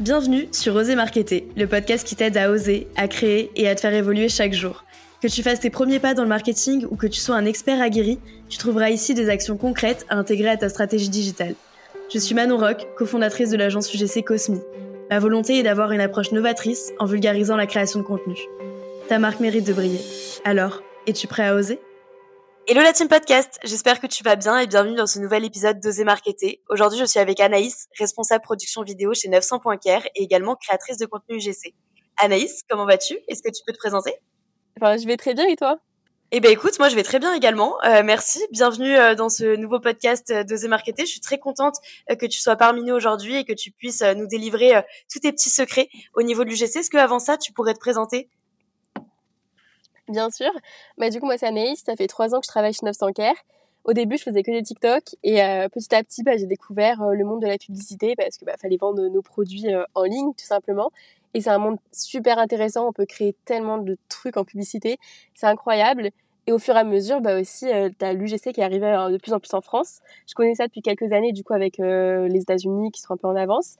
Bienvenue sur Oser Marketer, le podcast qui t'aide à oser, à créer et à te faire évoluer chaque jour. Que tu fasses tes premiers pas dans le marketing ou que tu sois un expert aguerri, tu trouveras ici des actions concrètes à intégrer à ta stratégie digitale. Je suis Manon Rock, cofondatrice de l'agence UGC Cosmi. Ma volonté est d'avoir une approche novatrice en vulgarisant la création de contenu. Ta marque mérite de briller. Alors, es-tu prêt à oser? Hello la team podcast, j'espère que tu vas bien et bienvenue dans ce nouvel épisode d'Oser Marketer. Aujourd'hui, je suis avec Anaïs, responsable production vidéo chez 900.care et également créatrice de contenu UGC. Anaïs, comment vas-tu? Est-ce que tu peux te présenter? Enfin, je vais très bien et toi? Eh ben écoute, moi je vais très bien également. Euh, merci, bienvenue euh, dans ce nouveau podcast euh, d'Oser Marketer. Je suis très contente que tu sois parmi nous aujourd'hui et que tu puisses nous délivrer tous tes petits secrets au niveau de l'UGC. Est-ce que avant ça, tu pourrais te présenter? Bien sûr. Bah, du coup, moi, c'est Anaïs. Ça fait trois ans que je travaille chez 900 Care. Au début, je faisais que des TikTok et petit à petit, bah, j'ai découvert le monde de la publicité parce que bah, fallait vendre nos produits en ligne, tout simplement. Et c'est un monde super intéressant. On peut créer tellement de trucs en publicité. C'est incroyable. Et au fur et à mesure, bah aussi, euh, tu as l'UGC qui est arrivé de plus en plus en France. Je connais ça depuis quelques années, du coup, avec euh, les États-Unis qui sont un peu en avance.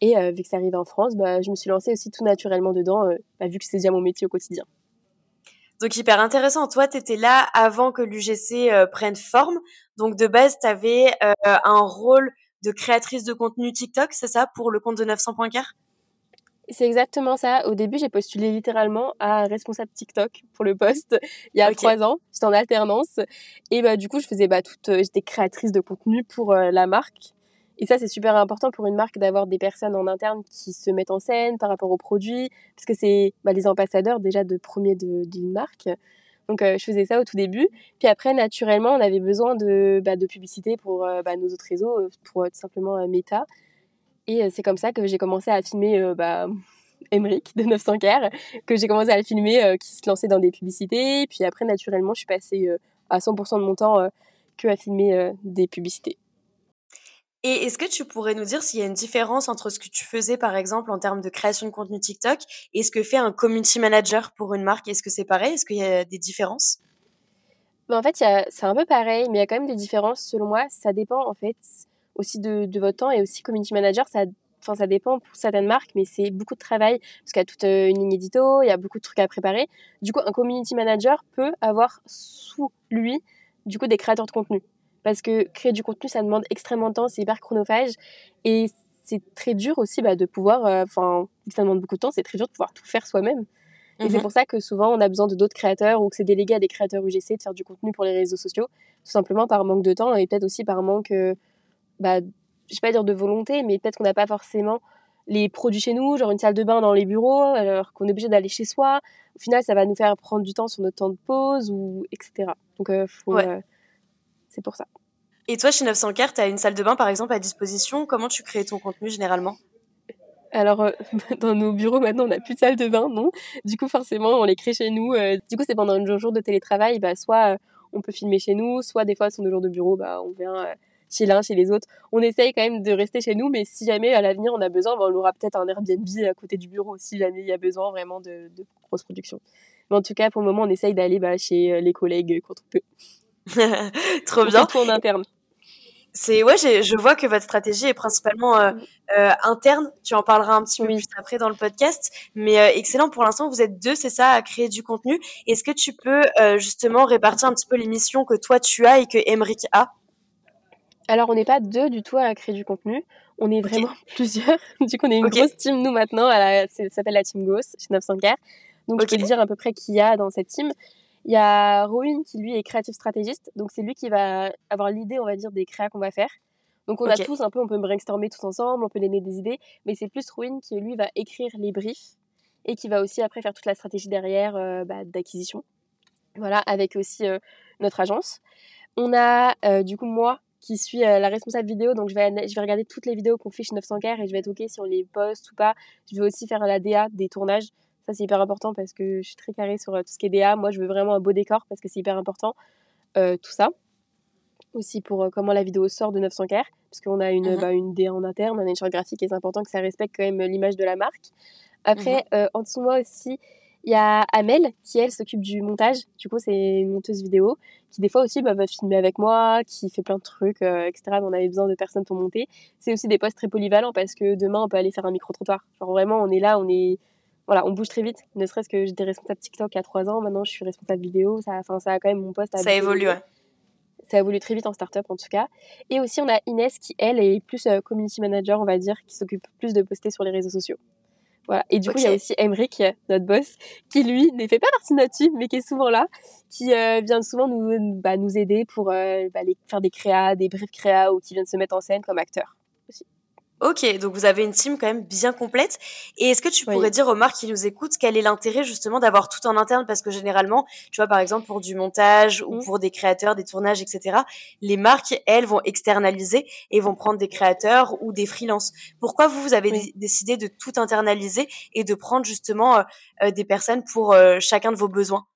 Et euh, vu que ça arrive en France, bah, je me suis lancée aussi tout naturellement dedans, bah, vu que c'est déjà mon métier au quotidien. Donc hyper intéressant. Toi, tu étais là avant que l'UGC prenne forme. Donc de base, tu avais un rôle de créatrice de contenu TikTok, c'est ça, pour le compte de 900.car c'est exactement ça. Au début, j'ai postulé littéralement à responsable TikTok pour le poste il y a trois ans. J'étais en alternance et bah du coup, je faisais bah toute, euh, j'étais créatrice de contenu pour euh, la marque. Et ça, c'est super important pour une marque d'avoir des personnes en interne qui se mettent en scène par rapport aux produits, parce que c'est bah, les ambassadeurs déjà de premier d'une marque. Donc, euh, je faisais ça au tout début. Puis après, naturellement, on avait besoin de, bah, de publicité pour bah, nos autres réseaux, pour tout simplement Meta. Et c'est comme ça que j'ai commencé à filmer bah, Emmerich de 900 k que j'ai commencé à le filmer, qui se lançait dans des publicités. Puis après, naturellement, je suis passée à 100% de mon temps que à filmer des publicités. Et est-ce que tu pourrais nous dire s'il y a une différence entre ce que tu faisais, par exemple, en termes de création de contenu TikTok et ce que fait un community manager pour une marque? Est-ce que c'est pareil? Est-ce qu'il y a des différences? Ben, En fait, c'est un peu pareil, mais il y a quand même des différences selon moi. Ça dépend, en fait, aussi de, de, votre temps et aussi community manager, ça, enfin, ça dépend pour certaines marques, mais c'est beaucoup de travail parce qu'il y a toute euh, une ligne édito, il y a beaucoup de trucs à préparer. Du coup, un community manager peut avoir sous lui, du coup, des créateurs de contenu. Parce que créer du contenu, ça demande extrêmement de temps, c'est hyper chronophage et c'est très dur aussi bah, de pouvoir, euh, enfin, ça demande beaucoup de temps, c'est très dur de pouvoir tout faire soi-même. Et c'est mmh pour ça que souvent on a besoin de d'autres créateurs ou que c'est délégué à des créateurs UGC de faire du contenu pour les réseaux sociaux, tout simplement par manque de temps et peut-être aussi par manque euh, bah, je vais pas dire de volonté, mais peut-être qu'on n'a pas forcément les produits chez nous, genre une salle de bain dans les bureaux, alors qu'on est obligé d'aller chez soi. Au final, ça va nous faire prendre du temps sur notre temps de pause, ou etc. Donc, euh, euh, c'est pour ça. Et toi, chez 900 Care, tu as une salle de bain, par exemple, à disposition. Comment tu crées ton contenu généralement? Alors, euh, dans nos bureaux, maintenant, on n'a plus de salle de bain, non? Du coup, forcément, on les crée chez nous. du coup, c'est pendant un jour de télétravail, bah, soit on peut filmer chez nous, soit des fois, sur nos jours de bureau, bah, on vient chez l'un, chez les autres. On essaye quand même de rester chez nous, mais si jamais à l'avenir on a besoin, ben, on aura peut-être un Airbnb à côté du bureau si jamais il y a besoin vraiment de, de grosses productions. Mais en tout cas, pour le moment, on essaye d'aller bah, chez euh, les collègues quand on peut. Trop bien. Tout en interne. C'est ouais, je vois que votre stratégie est principalement euh, euh, interne. Tu en parleras un petit peu plus après dans le podcast, mais excellent. Pour l'instant, vous êtes deux, c'est ça, à créer du contenu. Est-ce que tu peux justement répartir un petit peu les missions que toi tu as et que Emric a? Alors, on n'est pas deux du tout à créer du contenu. On est vraiment plusieurs. du coup, on est une grosse team, nous, maintenant. Ça s'appelle la Team Ghost chez 900 k Donc, je peux dire à peu près qui y a dans cette team. Il y a Rowan qui, lui, est créatif stratégiste. Donc, c'est lui qui va avoir l'idée, on va dire, des créas qu'on va faire. Donc, on a tous un peu, on peut brainstormer tous ensemble, on peut donner des idées. Mais c'est plus Rowan qui, lui, va écrire les briefs et qui va aussi, après, faire toute la stratégie derrière euh, bah, d'acquisition. Voilà, avec aussi euh, notre agence. On a, euh, du coup, moi, qui suis la responsable vidéo. Donc, je vais, je vais regarder toutes les vidéos qu'on fait chez 900 k et je vais être OK si on les poste ou pas. Je vais aussi faire la DA des tournages. Ça, c'est hyper important parce que je suis très carrée sur euh, tout ce qui est DA. Moi, je veux vraiment un beau décor parce que c'est hyper important. Euh, tout ça. Aussi pour comment la vidéo sort de 900 k parce qu'on a une, mmh bah, une DA en interne, on a une charte graphique et c'est important que ça respecte quand même l'image de la marque. Après, mmh en dessous de moi aussi, Il y a Amel qui, elle, s'occupe du montage. Du coup, c'est une monteuse vidéo qui, des fois aussi, bah, va filmer avec moi, qui fait plein de trucs, euh, etc. On avait besoin de personnes pour monter. C'est aussi des postes très polyvalents parce que demain, on peut aller faire un micro-trottoir. Genre vraiment, on est là, on est. Voilà, on bouge très vite. Ne serait-ce que j'étais responsable TikTok il y a trois ans, maintenant je suis responsable vidéo. Ça, enfin, ça a quand même mon poste. ça évolue, ouais. Ça évolue très vite en start-up en tout cas. Et aussi, on a Inès qui, elle, est plus euh, community manager, on va dire, qui s'occupe plus de poster sur les réseaux sociaux. Et du coup, il y a aussi Emric, notre boss, qui lui ne fait pas partie de notre team, mais qui est souvent là, qui euh, vient souvent nous, bah, nous aider pour euh, bah, faire des créas, des briefs créas, ou qui vient de se mettre en scène comme acteur. Ok, donc vous avez une team quand même bien complète. Et est-ce que tu pourrais dire aux marques qui nous écoutent quel est l'intérêt justement d'avoir tout en interne? Parce que généralement, tu vois, par exemple, pour du montage ou mmh. pour des créateurs, des tournages, etc., les marques, elles, vont externaliser et vont prendre des créateurs ou des freelances. Pourquoi vous, vous avez décidé de tout internaliser et de prendre justement euh, euh, des personnes pour euh, chacun de vos besoins?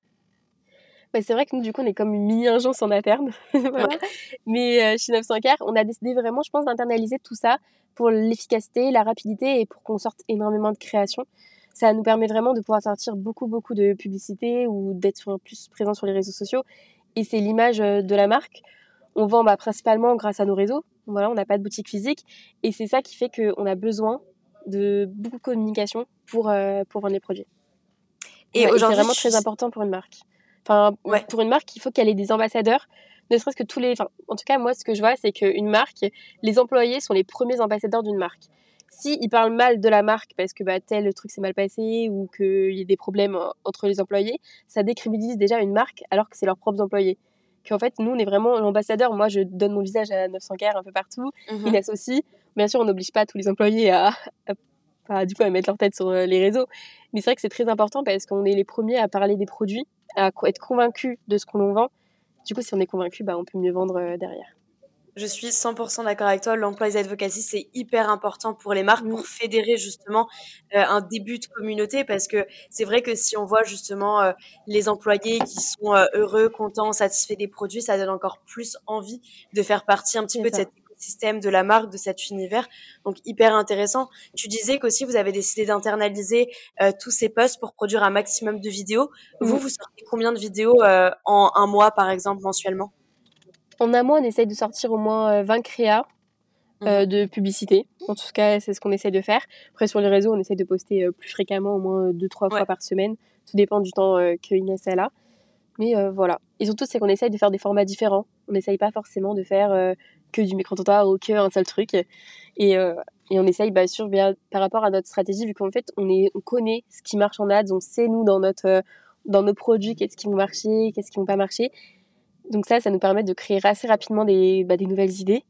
Bah, c'est vrai que nous, du coup, on est comme une mini-agence en interne. Mais chez 900 Car, on a décidé vraiment, je pense, d'internaliser tout ça pour l'efficacité, la rapidité et pour qu'on sorte énormément de créations. Ça nous permet vraiment de pouvoir sortir beaucoup, beaucoup de publicité ou d'être plus présent sur les réseaux sociaux. Et c'est l'image euh, de la marque. On vend bah, principalement grâce à nos réseaux. Voilà, on n'a pas de boutique physique. Et c'est ça qui fait qu'on a besoin de beaucoup de communication pour, euh, pour vendre les produits. Et, aujourd'hui, c'est vraiment très important pour une marque. Enfin, pour une marque, il faut qu'elle ait des ambassadeurs ne serait-ce que tous les. Enfin, en tout cas, moi, ce que je vois, c'est qu'une marque, les employés sont les premiers ambassadeurs d'une marque. S'ils ils parlent mal de la marque parce que bah, tel truc s'est mal passé ou qu'il y a des problèmes entre les employés, ça décrédibilise déjà une marque alors que c'est leurs propres employés. Qu'en fait, nous, on est vraiment l'ambassadeur. Moi, je donne mon visage à 900 k un peu partout. Mmh. Inès aussi. Bien sûr, on n'oblige pas tous les employés à, à, du coup, à mettre leur tête sur euh, les réseaux. Mais c'est vrai que c'est très important parce qu'on est les premiers à parler des produits, à être convaincus de ce qu'on vend du coup, si on est convaincu, bah, on peut mieux vendre euh, derrière. Je suis 100% d'accord avec toi. L'employee advocacy, c'est hyper important pour les marques, pour fédérer justement euh, un début de communauté, parce que c'est vrai que si on voit justement euh, les employés qui sont heureux, contents, satisfaits des produits, ça donne encore plus envie de faire partie un petit peu de cette système de la marque, de cet univers. Donc hyper intéressant. Tu disais qu'aussi vous avez décidé d'internaliser euh, tous ces posts pour produire un maximum de vidéos. Vous, vous sortez combien de vidéos euh, en un mois, par exemple, mensuellement? En un mois, on essaye de sortir au moins 20 euh, créas. Mhm. de publicité. En tout cas, c'est ce qu'on essaye de faire. Après, sur les réseaux, on essaye de poster plus fréquemment, au moins deux, trois fois par semaine. Tout dépend du temps que Inès est là. Mais voilà. Et surtout, c'est qu'on essaye de faire des formats différents. On n'essaye pas forcément de faire que du micro-trottoir ou que un seul truc. Et, euh, et on essaye, bah, sur, bien, par rapport à notre stratégie, vu qu'en fait, on, est, on connaît ce qui marche en ads, on sait, nous, dans, notre, euh, dans nos produits, qu'est-ce qui vont marcher, qu'est-ce qui vont pas marcher. Donc ça, ça nous permet de créer assez rapidement des, bah, des nouvelles idées.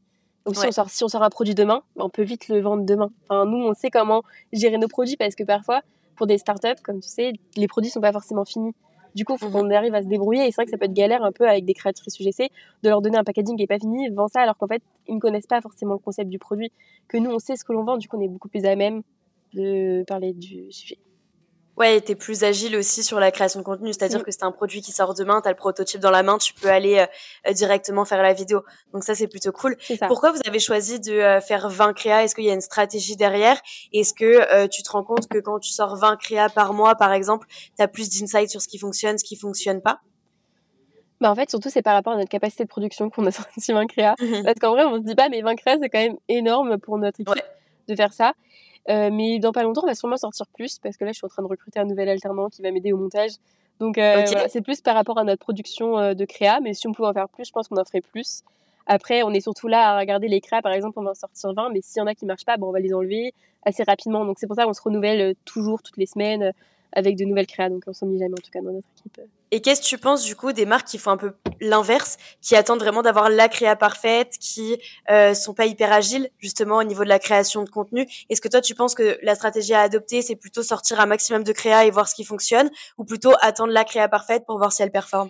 Aussi, on sort, si on sort un produit demain, on peut vite le vendre demain. Enfin, nous, on sait comment gérer nos produits parce que parfois, pour des startups, comme tu sais, les produits sont pas forcément finis. Du coup, faut qu'on arrive à se débrouiller. Et c'est vrai que ça peut être galère un peu avec des créatrices UGC de leur donner un packaging qui n'est pas fini, vend ça, alors qu'en fait, ils ne connaissent pas forcément le concept du produit. Que nous, on sait ce que l'on vend, du coup, on est beaucoup plus à même de parler du sujet. Ouais, tu es plus agile aussi sur la création de contenu, c'est-à-dire que c'est un produit qui sort demain, tu as le prototype dans la main, tu peux aller euh, directement faire la vidéo. Donc ça, c'est plutôt cool. Pourquoi vous avez choisi de euh, faire 20 créas? Est-ce qu'il y a une stratégie derrière? Est-ce que euh, tu te rends compte que quand tu sors 20 créas par mois, par exemple, tu as plus d'insight sur ce qui fonctionne, ce qui fonctionne pas? Bah en fait, surtout, c'est par rapport à notre capacité de production qu'on a sorti 20 créas. Mmh Parce qu'en vrai, on se dit pas, mais 20 créas, c'est quand même énorme pour notre équipe de faire ça. Euh, mais dans pas longtemps, on va sûrement sortir plus parce que là, je suis en train de recruter un nouvel alternant qui va m'aider au montage. Donc, euh, c'est plus par rapport à notre production euh, de créa. Mais si on pouvait en faire plus, je pense qu'on en ferait plus. Après, on est surtout là à regarder les créas. Par exemple, on va en sortir 20, mais s'il y en a qui marchent pas, bon, on va les enlever assez rapidement. Donc, c'est pour ça qu'on se renouvelle toujours, toutes les semaines avec de nouvelles créas. Donc on s'ennuie jamais en tout cas dans notre équipe. Et qu'est-ce que tu penses du coup des marques qui font un peu l'inverse, qui attendent vraiment d'avoir la créa parfaite, qui euh, sont pas hyper agiles justement au niveau de la création de contenu? Est-ce que toi tu penses que la stratégie à adopter c'est plutôt sortir un maximum de créa et voir ce qui fonctionne, ou plutôt attendre la créa parfaite pour voir si elle performe?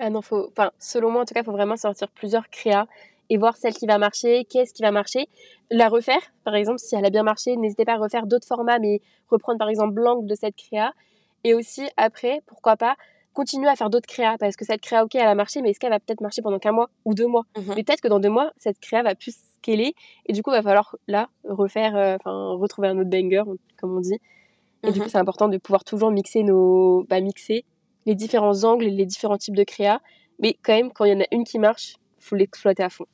Ah non, faut, enfin, selon moi, en tout cas, il faut vraiment sortir plusieurs créas et voir celle qui va marcher, qu'est-ce qui va marcher, la refaire, par exemple, si elle a bien marché, n'hésitez pas à refaire d'autres formats, mais reprendre par exemple l'angle de cette créa, et aussi après, pourquoi pas, continuer à faire d'autres créas, parce que cette créa, ok, elle a marché, mais est-ce qu'elle va peut-être marcher pendant qu'un mois ou deux mois? Mhm. Mais peut-être que dans deux mois, cette créa va plus scaler, et du coup, il va falloir là refaire, euh, enfin, retrouver un autre banger, comme on dit, Et du coup, c'est important de pouvoir toujours mixer nos, bah, mixer les différents angles les différents types de créa. Mais quand même, quand il y en a une qui marche, faut l'exploiter à fond.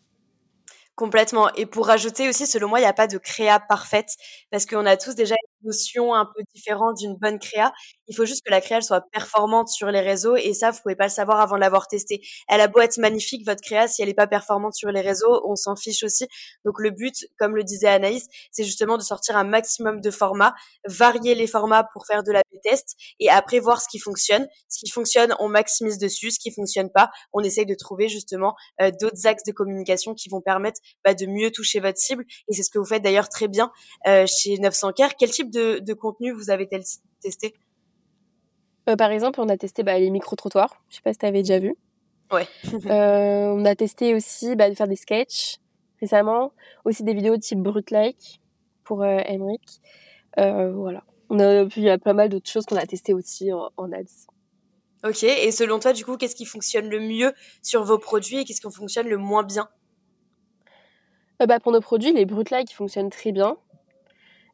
Complètement. Et pour rajouter aussi, selon moi, il n'y a pas de créa parfaite parce qu'on a tous déjà notion un peu différente d'une bonne créa. Il faut juste que la créa soit performante sur les réseaux et ça, vous pouvez pas le savoir avant de l'avoir testé. Elle a beau être magnifique, votre créa, si elle n'est pas performante sur les réseaux, on s'en fiche aussi. Donc le but, comme le disait Anaïs, c'est justement de sortir un maximum de formats, varier les formats pour faire de la test et après voir ce qui fonctionne. Ce qui fonctionne, on maximise dessus. Ce qui fonctionne pas, on essaye de trouver justement euh, d'autres axes de communication qui vont permettre bah, de mieux toucher votre cible. Et c'est ce que vous faites d'ailleurs très bien euh, chez 900 Care. Quel type de, de contenu vous avez testé? Euh, Par exemple, on a testé bah, les micro-trottoirs. Je sais pas si tu avais déjà vu. Ouais. on a testé aussi bah, de faire des sketchs récemment, aussi des vidéos type Brut Like pour euh, voilà. On a, il y a pas mal d'autres choses qu'on a testées aussi en, ads. Ok, et selon toi, du coup, qu'est-ce qui fonctionne le mieux sur vos produits et qu'est-ce qui fonctionne le moins bien? Euh, bah, Pour nos produits, les brut qui fonctionnent très bien.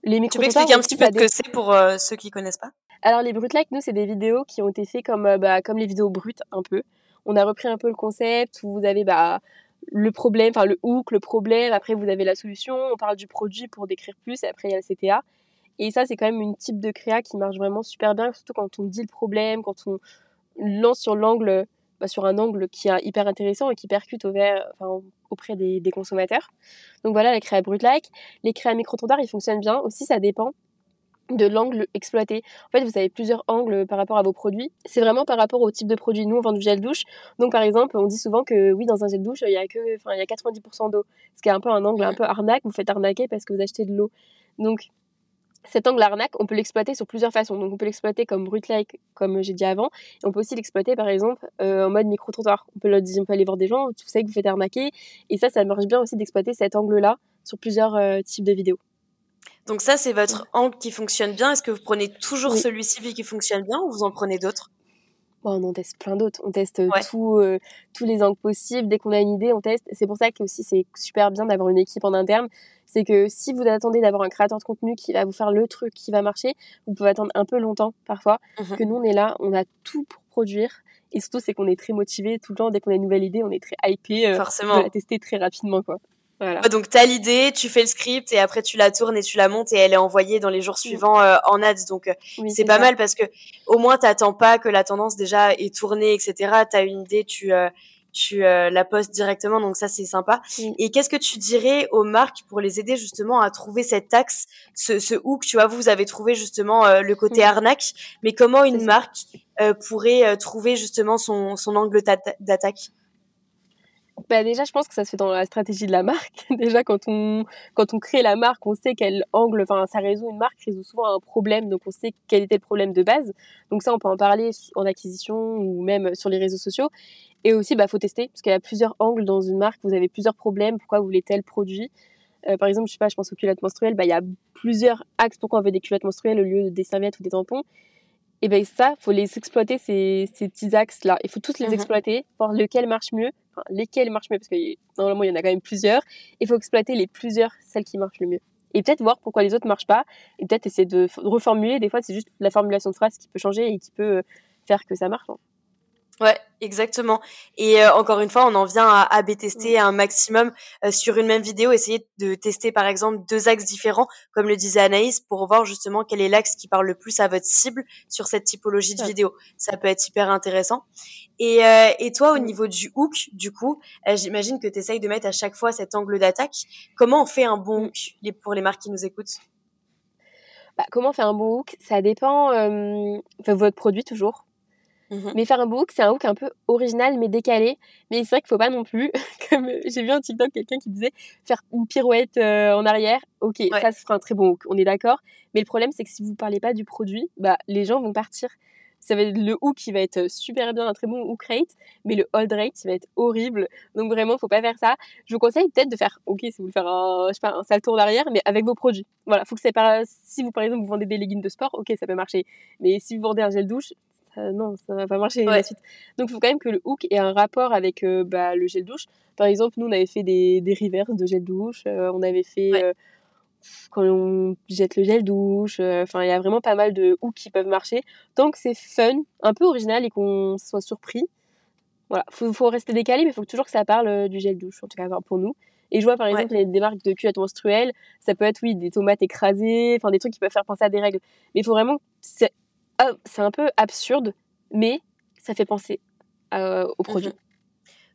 Les tu peux expliquer un petit peu ce que c'est pour euh, ceux qui connaissent pas? Alors, les brut nous, c'est des vidéos qui ont été faites comme, euh, bah, comme les vidéos brutes, un peu. On a repris un peu le concept où vous avez bah, le problème, enfin le hook, le problème, après vous avez la solution, on parle du produit pour décrire plus, et après il y a le CTA. Et ça, c'est quand même une type de créa qui marche vraiment super bien, surtout quand on dit le problème, quand on lance sur l'angle, bah, sur un angle qui est hyper intéressant et qui percute auprès des, consommateurs. Donc voilà, les créas brut like. Les créas micro ils fonctionnent bien. Aussi, ça dépend de l'angle exploité. En fait, vous avez plusieurs angles par rapport à vos produits. C'est vraiment par rapport au type de produit. Nous, on vend du gel douche. Donc, par exemple, on dit souvent que oui, dans un gel douche, il y a que, enfin, il y a 90% d'eau. Ce qui est un peu un angle un peu arnaque. Vous faites arnaquer parce que vous achetez de l'eau. Donc, cet angle arnaque, on peut l'exploiter sur plusieurs façons. Donc, on peut l'exploiter comme brut-like, comme j'ai dit avant. Et on peut aussi l'exploiter, par exemple, euh, en mode micro-trottoir. On peut, on peut aller voir des gens, vous savez que vous faites arnaquer. Et ça, ça marche bien aussi d'exploiter cet angle-là sur plusieurs euh, types de vidéos. Donc ça, c'est votre angle qui fonctionne bien. Est-ce que vous prenez toujours celui-ci qui fonctionne bien ou vous en prenez d'autres? On en teste plein d'autres. On teste euh, tous les angles possibles. Dès qu'on a une idée, on teste. C'est pour ça que aussi c'est super bien d'avoir une équipe en interne. C'est que si vous attendez d'avoir un créateur de contenu qui va vous faire le truc qui va marcher, vous pouvez attendre un peu longtemps parfois. Mmh que nous, on est là, on a tout pour produire. Et surtout, c'est qu'on est très motivé tout le temps. Dès qu'on a une nouvelle idée, on est très hypé. Euh, Forcément. On la tester très rapidement, quoi. Voilà. Donc tu as l'idée, tu fais le script et après tu la tournes et tu la montes et elle est envoyée dans les jours suivants euh, en ads. Donc euh, c'est pas mal parce que au moins t'attends pas que la tendance déjà est tournée, etc. Tu as une idée, tu euh, tu la postes directement, donc ça c'est sympa. Et qu'est-ce que tu dirais aux marques pour les aider justement à trouver cette axe, ce, ce hook? Tu vois, vous, avez trouvé justement le côté arnaque, mais comment une marque pourrait trouver justement son, son angle d'attaque? Bah déjà, je pense que ça se fait dans la stratégie de la marque. déjà, quand on, quand on crée la marque, on sait quel angle, enfin, ça résout une marque, résout souvent un problème, donc on sait quel était le problème de base. Donc ça, on peut en parler en acquisition ou même sur les réseaux sociaux. Et aussi, bah, faut tester, parce qu'il y a plusieurs angles dans une marque, vous avez plusieurs problèmes, pourquoi vous voulez tel produit? Euh, par exemple, je sais pas, je pense aux culottes menstruelles, bah, il y a plusieurs axes pourquoi on veut des culottes menstruelles au lieu des serviettes ou des tampons? Et ben ça, faut les exploiter ces, ces petits axes là. Il faut tous les mmh exploiter, voir lequel marche mieux, enfin, lesquels marchent mieux parce que normalement il y en a quand même plusieurs. Il faut exploiter les plusieurs celles qui marchent le mieux. Et peut-être voir pourquoi les autres marchent pas et peut-être essayer de reformuler. Des fois, c'est juste la formulation de phrase qui peut changer et qui peut euh, faire que ça marche. Hein. Ouais, exactement. Et euh, encore une fois, on en vient à AB tester un maximum euh, sur une même vidéo, essayer de tester par exemple deux axes différents, comme le disait Anaïs, pour voir justement quel est l'axe qui parle le plus à votre cible sur cette typologie de vidéo. Ça peut être hyper intéressant. Et, euh, et toi, au niveau du hook, du coup, j'imagine que tu essayes de mettre à chaque fois cet angle d'attaque. Comment on fait un bon hook pour les marques qui nous écoutent? Bah, Comment on fait un bon hook? Ça dépend de votre produit toujours Mmh mais faire un hook, c'est un hook un peu original mais décalé. Mais c'est vrai qu'il faut pas non plus, comme j'ai vu un TikTok quelqu'un qui disait faire une pirouette euh, en arrière. Ok, ça se fera un très bon hook, on est d'accord. Mais le problème c'est que si vous parlez pas du produit, bah les gens vont partir. Ça va être le hook qui va être super bien, un très bon hook rate, mais le hold rate il va être horrible. Donc vraiment, faut pas faire ça. Je vous conseille peut-être de faire, ok, si vous voulez faire un, je sais pas, un salto en arrière, mais avec vos produits. Voilà, faut que c'est pas, si vous par exemple vous vendez des leggings de sport, ok, ça peut marcher. Mais si vous vendez un gel douche, non, ça va pas marcher la suite. Donc il faut quand même que le hook ait un rapport avec euh, bah, le gel douche. Par exemple, nous on avait fait des, des reverses de gel douche, euh, on avait fait, euh, quand on jette le gel douche. Enfin, il y a vraiment pas mal de hooks qui peuvent marcher. Tant que c'est fun, un peu original et qu'on soit surpris. Voilà, faut, faut rester décalé, mais il faut toujours que ça parle du gel douche, en tout cas pour nous. Et je vois par exemple les, des marques de culottes menstruelles, ça peut être oui des tomates écrasées, enfin des trucs qui peuvent faire penser à des règles. Mais il faut vraiment, c'est ah, un peu absurde, mais ça fait penser au produit. Mhm.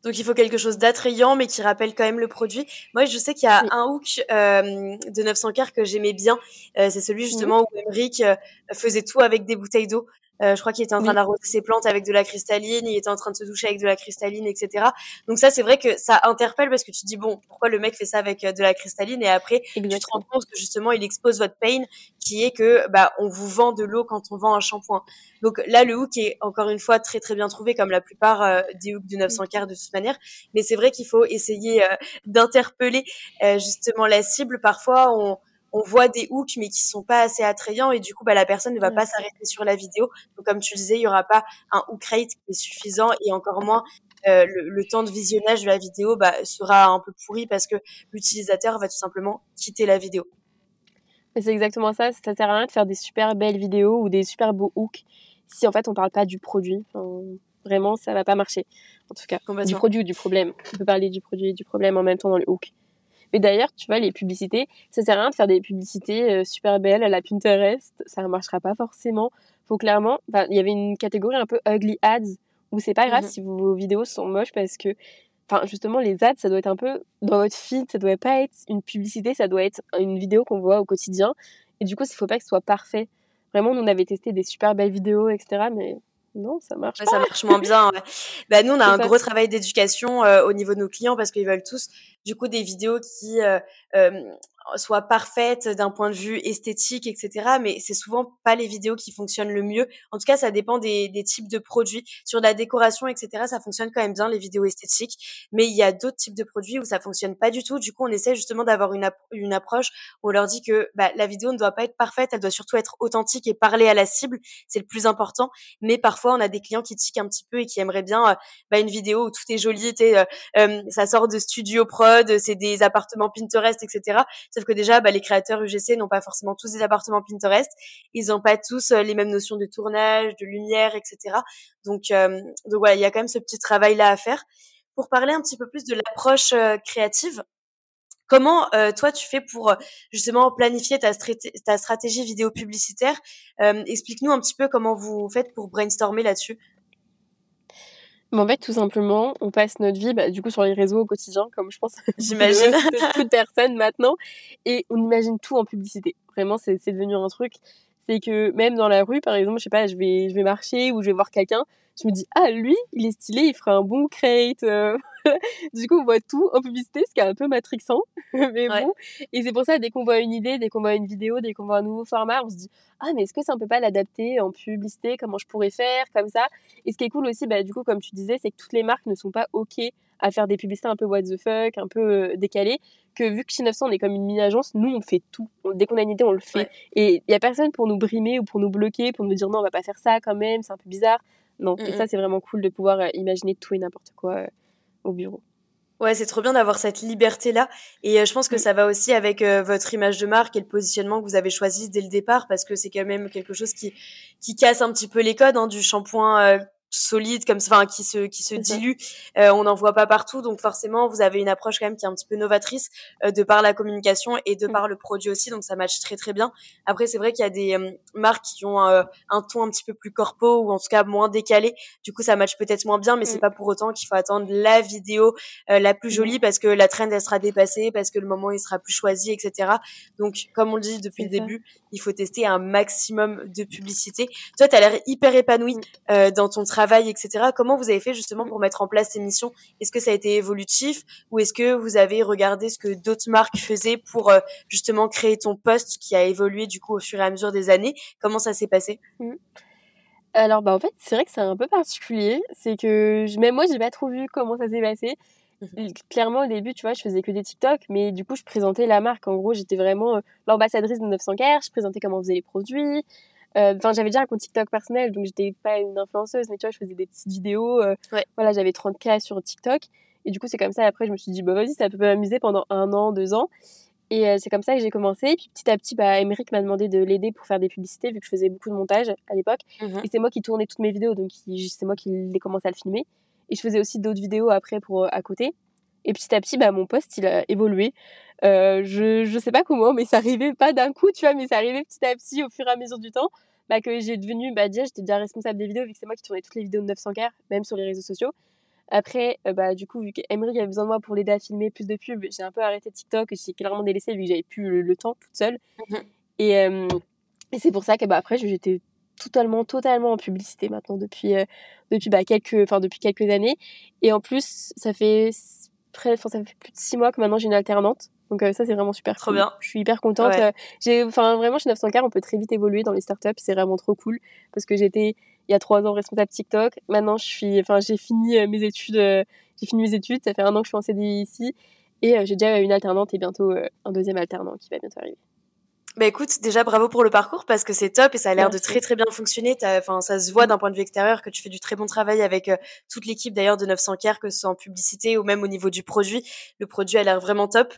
Donc il faut quelque chose d'attrayant, mais qui rappelle quand même le produit. Moi, je sais qu'il y a un hook euh, de 900 car que j'aimais bien. Euh, c'est celui justement où Emmerich euh, faisait tout avec des bouteilles d'eau. Euh, je crois qu'il était en train d'arroser ses plantes avec de la cristalline, il était en train de se doucher avec de la cristalline, etc. Donc ça, c'est vrai que ça interpelle parce que tu te dis bon, pourquoi le mec fait ça avec euh, de la cristalline? Et après tu te rends compte que justement il expose votre pain, qui est que bah on vous vend de l'eau quand on vend un shampoing. Donc là, le hook est encore une fois très très bien trouvé comme la plupart euh, des hooks du 900 quarts de toute manière. Mais c'est vrai qu'il faut essayer d'interpeller justement la cible. Parfois, on on voit des hooks mais qui sont pas assez attrayants et du coup bah la personne ne va pas s'arrêter sur la vidéo. Donc comme tu le disais, il y aura pas un hook rate qui est suffisant et encore moins euh, le, temps de visionnage de la vidéo bah, sera un peu pourri parce que l'utilisateur va tout simplement quitter la vidéo. C'est exactement ça. Ça sert à rien de faire des super belles vidéos ou des super beaux hooks si en fait on parle pas du produit. vraiment, ça va pas marcher. En tout cas, du produit ou du problème. On peut parler du produit et du problème en même temps dans le hook. Mais d'ailleurs, tu vois, les publicités, ça sert à rien de faire des publicités euh, super belles à la Pinterest. Ça ne marchera pas forcément. Faut clairement, il y avait une catégorie un peu ugly ads où c'est pas grave mhm. si vos vidéos sont moches parce que, enfin, justement, les ads, ça doit être un peu dans votre feed. Ça doit pas être une publicité, ça doit être une vidéo qu'on voit au quotidien. Et du coup, il faut pas que ce soit parfait. Vraiment, nous, on avait testé des super belles vidéos, etc. Mais non, ça marche Ça marche moins bien. Bah, nous, on a un gros travail d'éducation euh, au niveau de nos clients parce qu'ils veulent tous, du coup, des vidéos qui euh, euh, soit parfaite d'un point de vue esthétique, etc. Mais c'est souvent pas les vidéos qui fonctionnent le mieux. En tout cas, ça dépend des, types de produits. Sur la décoration, etc., ça fonctionne quand même bien les vidéos esthétiques. Mais il y a d'autres types de produits où ça fonctionne pas du tout. Du coup, on essaie justement d'avoir une, une approche où on leur dit que bah, la vidéo ne doit pas être parfaite, elle doit surtout être authentique et parler à la cible. C'est le plus important. Mais parfois, on a des clients qui tiquent un petit peu et qui aimeraient bien euh, bah, une vidéo où tout est joli, euh, euh, ça sort de studio prod, c'est des appartements Pinterest, etc Sauf que déjà, bah, les créateurs UGC n'ont pas forcément tous des appartements Pinterest. Ils n'ont pas tous euh, les mêmes notions de tournage, de lumière, etc. Donc, euh, donc voilà, il y a quand même ce petit travail-là à faire. Pour parler un petit peu plus de l'approche euh, créative, Comment toi tu fais pour justement planifier ta, ta stratégie vidéo publicitaire? Explique-nous un petit peu comment vous faites pour brainstormer là-dessus en fait, tout simplement, on passe notre vie, bah, du coup, sur les réseaux au quotidien, comme je pense. J'imagine. beaucoup de personnes maintenant. Et on imagine tout en publicité. Vraiment, c'est devenu un truc. C'est que même dans la rue, par exemple, je sais pas, je vais, je vais marcher ou je vais voir quelqu'un, je me dis, ah, lui, il est stylé, il fera un bon crate. Euh. du coup, on voit tout en publicité, ce qui est un peu matrixant. mais bon. Et c'est pour ça, dès qu'on voit une idée, dès qu'on voit une vidéo, dès qu'on voit un nouveau format, on se dit, ah, mais est-ce que ça, on peut pas l'adapter en publicité? Comment je pourrais faire? Comme ça. Et ce qui est cool aussi, bah, du coup, comme tu disais, c'est que toutes les marques ne sont pas OK à faire des publicités un peu what the fuck, un peu euh, décalées, que vu que chez 900 on est comme une mini-agence, nous on fait tout. dès qu'on a une idée, on le fait. Et il y a personne pour nous brimer ou pour nous bloquer, pour nous dire non, on va pas faire ça quand même, c'est un peu bizarre. Non, et ça c'est vraiment cool de pouvoir euh, imaginer tout et n'importe quoi euh, au bureau. Ouais, c'est trop bien d'avoir cette liberté-là. Et je pense que ça va aussi avec votre image de marque et le positionnement que vous avez choisi dès le départ, parce que c'est quand même quelque chose qui, qui casse un petit peu les codes hein, du shampoing solide comme ça, enfin qui se qui se dilue. Euh, on n'en voit pas partout, donc forcément vous avez une approche quand même qui est un petit peu novatrice euh, de par la communication et de mm. par le produit aussi, donc ça match très très bien. Après c'est vrai qu'il y a des euh, marques qui ont un ton un petit peu plus corpo ou en tout cas moins décalé. Du coup ça match peut-être moins bien, mais c'est mm. pas pour autant qu'il faut attendre la vidéo la plus mm. jolie parce que la trend elle sera dépassée, parce que le moment il sera plus choisi, etc. Donc comme on le dit depuis le début, il faut tester un maximum de publicité. Toi tu as l'air hyper épanoui dans ton travail travail, etc. Comment vous avez fait justement pour mettre en place ces missions? Est-ce que ça a été évolutif? Ou est-ce que vous avez regardé ce que d'autres marques faisaient pour euh, justement créer ton poste qui a évolué du coup au fur et à mesure des années? Comment ça s'est passé? Mmh. Alors bah en fait c'est vrai que c'est un peu particulier, c'est que même moi j'ai pas trop vu comment ça s'est passé. Mmh clairement au début tu vois je faisais que des TikTok mais du coup je présentais la marque. En gros j'étais vraiment euh, l'ambassadrice de 900 k je présentais comment on faisait les produits euh, enfin, j'avais déjà un compte TikTok personnel, donc j'étais pas une influenceuse, mais tu vois, je faisais des petites vidéos. Euh, voilà, j'avais 30K sur TikTok. Et du coup, c'est comme ça. Après, je me suis dit, bah vas-y, ça peut m'amuser pendant un an, deux ans. Et euh, c'est comme ça que j'ai commencé. Et puis petit à petit, bah, Emeric m'a demandé de l'aider pour faire des publicités, vu que je faisais beaucoup de montage à l'époque. Mmh et c'est moi qui tournais toutes mes vidéos, donc c'est moi qui ai commencé à le filmer. Et je faisais aussi d'autres vidéos après pour à côté. Et petit à petit, bah, mon poste, il a évolué. Euh, je, je sais pas comment, mais ça arrivait pas d'un coup, tu vois, mais ça arrivait petit à petit au fur et à mesure du temps. Bah, que j'ai devenu, bah, déjà, j'étais déjà responsable des vidéos, vu que c'est moi qui tournais toutes les vidéos de 900K, même sur les réseaux sociaux. Après, euh, bah, du coup, vu qu'Emery avait besoin de moi pour l'aider à filmer plus de pubs, j'ai un peu arrêté TikTok, j'ai clairement délaissé, vu que j'avais plus le, temps toute seule. Mmh et, euh, et c'est pour ça que bah, après, j'étais totalement, totalement en publicité maintenant depuis, depuis, bah, quelques, depuis quelques années. Et en plus, ça fait ça fait plus de six mois que maintenant j'ai une alternante. Donc euh, ça c'est vraiment super trop bien. Je suis hyper contente. Euh, j'ai enfin vraiment chez 900K on peut très vite évoluer dans les startups, c'est vraiment trop cool parce que j'étais il y a trois ans responsable TikTok. Maintenant je suis enfin j'ai fini euh, mes études j'ai fini mes études, ça fait un an que je suis en CDI ici et j'ai déjà une alternante et bientôt un deuxième alternant qui va bientôt arriver. Bah écoute, déjà bravo pour le parcours parce que c'est top et ça a l'air de très très bien fonctionner. Enfin, ça se voit d'un point de vue extérieur que tu fais du très bon travail avec euh, toute l'équipe d'ailleurs de 900 Care, que ce soit en publicité ou même au niveau du produit. Le produit a l'air vraiment top.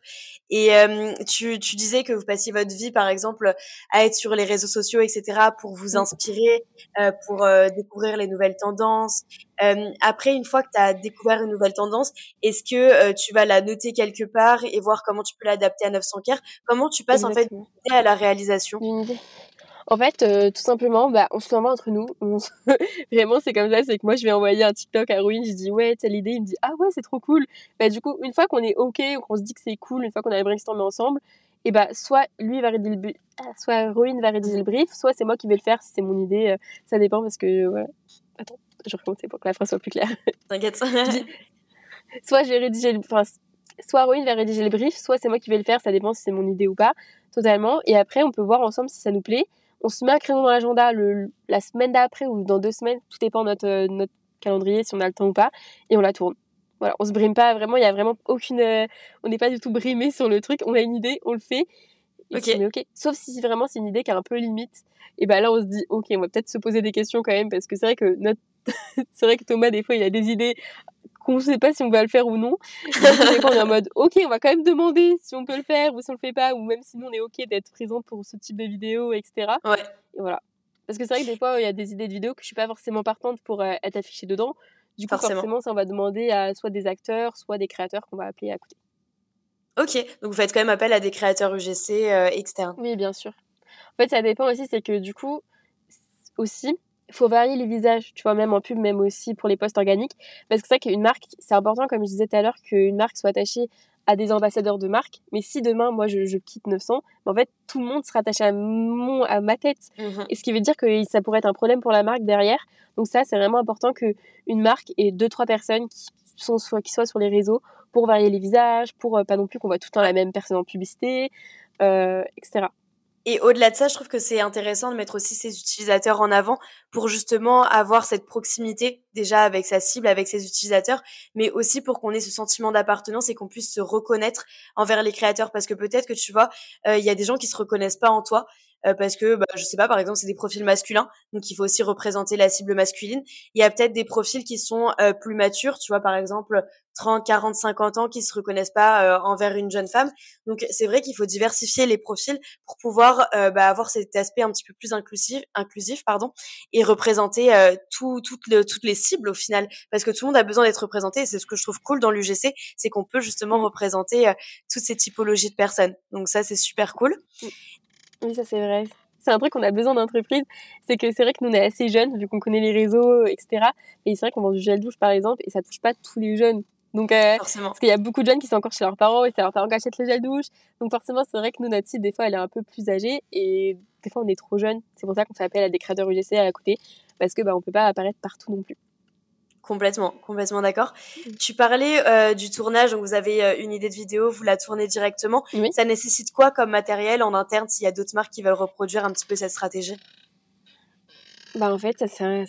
Et euh, tu, tu disais que vous passiez votre vie par exemple à être sur les réseaux sociaux, etc. pour vous mm. inspirer, euh, pour découvrir les nouvelles tendances. Après, une fois que tu as découvert une nouvelle tendance, est-ce que tu vas la noter quelque part et voir comment tu peux l'adapter à 900 Care Comment tu passes en fait à la réalisation? En fait, euh, tout simplement, bah, on se l'envoie entre nous. Vraiment, c'est comme ça. C'est que moi, je vais envoyer un TikTok à Ruin. Je dis, ouais, telle idée. Il me dit, ah ouais, c'est trop cool. Bah, du coup, une fois qu'on est OK, qu'on se dit que c'est cool, une fois qu'on a brainstormé ensemble, et bah, soit lui va rédiger le ah, soit Ruin va rédiger le brief, soit c'est moi qui vais le faire si c'est mon idée. Euh, ça dépend parce que, ouais. Attends, je recommence pour que la phrase soit plus claire. T'inquiète. soit je vais rédiger le, enfin, soit Ruin va rédiger le brief, soit c'est moi qui vais le faire. Ça dépend si c'est mon idée ou pas totalement. Et après, on peut voir ensemble si ça nous plaît. On se met un créneau dans l'agenda la semaine d'après ou dans deux semaines, tout dépend de notre, euh, notre calendrier, si on a le temps ou pas, et on la tourne. Voilà, on se brime pas vraiment, il y a vraiment aucune. Euh, on n'est pas du tout brimé sur le truc, on a une idée, on le fait. Ok. ok. Sauf si vraiment c'est une idée qui est un peu limite. Et ben là, on se dit, ok, on va peut-être se poser des questions quand même, parce que c'est vrai que notre. c'est vrai que Thomas, des fois, il a des idées qu'on ne sait pas si on va le faire ou non. on est en mode, ok, on va quand même demander si on peut le faire ou si on le fait pas, ou même si nous on est ok d'être présente pour ce type de vidéo, etc. Ouais. Et voilà. Parce que c'est vrai que des fois, il y a des idées de vidéos que je suis pas forcément partante pour euh, être affichée dedans. Du coup, forcément. ça, on va demander à soit des acteurs, soit des créateurs qu'on va appeler à côté. Ok, donc vous faites quand même appel à des créateurs UGC euh, externes. Oui, bien sûr. En fait, ça dépend aussi, c'est que du coup, aussi, il faut varier les visages, tu vois, même en pub, même aussi pour les postes organiques. Parce que c'est vrai qu'une marque, c'est important, comme je disais tout à l'heure, qu'une marque soit attachée à des ambassadeurs de marque. Mais si demain, moi, je, quitte 900, en fait, tout le monde sera attaché à, mon, à ma tête. Mmh Et ce qui veut dire que ça pourrait être un problème pour la marque derrière. Donc ça, c'est vraiment important qu'une marque ait deux, trois personnes qui, sont, soit, qui soient sur les réseaux pour varier les visages, pour euh, pas non plus qu'on voit tout le temps la même personne en publicité, euh, etc. Et au-delà de ça, je trouve que c'est intéressant de mettre aussi ses utilisateurs en avant pour justement avoir cette proximité déjà avec sa cible, avec ses utilisateurs, mais aussi pour qu'on ait ce sentiment d'appartenance et qu'on puisse se reconnaître envers les créateurs. Parce que peut-être que tu vois, euh, il y a des gens qui se reconnaissent pas en toi euh, parce que bah, je sais pas par exemple c'est des profils masculins donc il faut aussi représenter la cible masculine. Il y a peut-être des profils qui sont euh, plus matures tu vois par exemple 30 40 50 ans qui se reconnaissent pas euh, envers une jeune femme. Donc c'est vrai qu'il faut diversifier les profils pour pouvoir bah, avoir cet aspect un petit peu plus inclusif inclusif pardon et représenter tout, toutes, toutes les cibles au final. Parce que tout le monde a besoin d'être représenté et c'est ce que je trouve cool dans l'UGC c'est qu'on peut justement mmh. représenter toutes ces typologies de personnes. Donc ça c'est super cool. Mmh. Oui, ça c'est vrai. C'est un truc qu'on a besoin d'entreprise. C'est que c'est vrai que nous on est assez jeunes, vu qu'on connaît les réseaux, etc. Et c'est vrai qu'on vend du gel douche par exemple, et ça touche pas tous les jeunes. Donc, euh, forcément. Parce qu'il y a beaucoup de jeunes qui sont encore chez leurs parents et c'est leurs parents qui achètent le gel douche. Donc forcément, c'est vrai que nous, notre site, des fois, elle est un peu plus âgée et des fois, on est trop jeune. C'est pour ça qu'on fait appel à des créateurs UGC à côté parce que bah, on peut pas apparaître partout non plus. Complètement, complètement d'accord. Mmh. Tu parlais euh, du tournage, donc vous avez euh, une idée de vidéo, vous la tournez directement. Ça nécessite quoi comme matériel en interne s'il y a d'autres marques qui veulent reproduire un petit peu cette stratégie? Bah en fait, ça c'est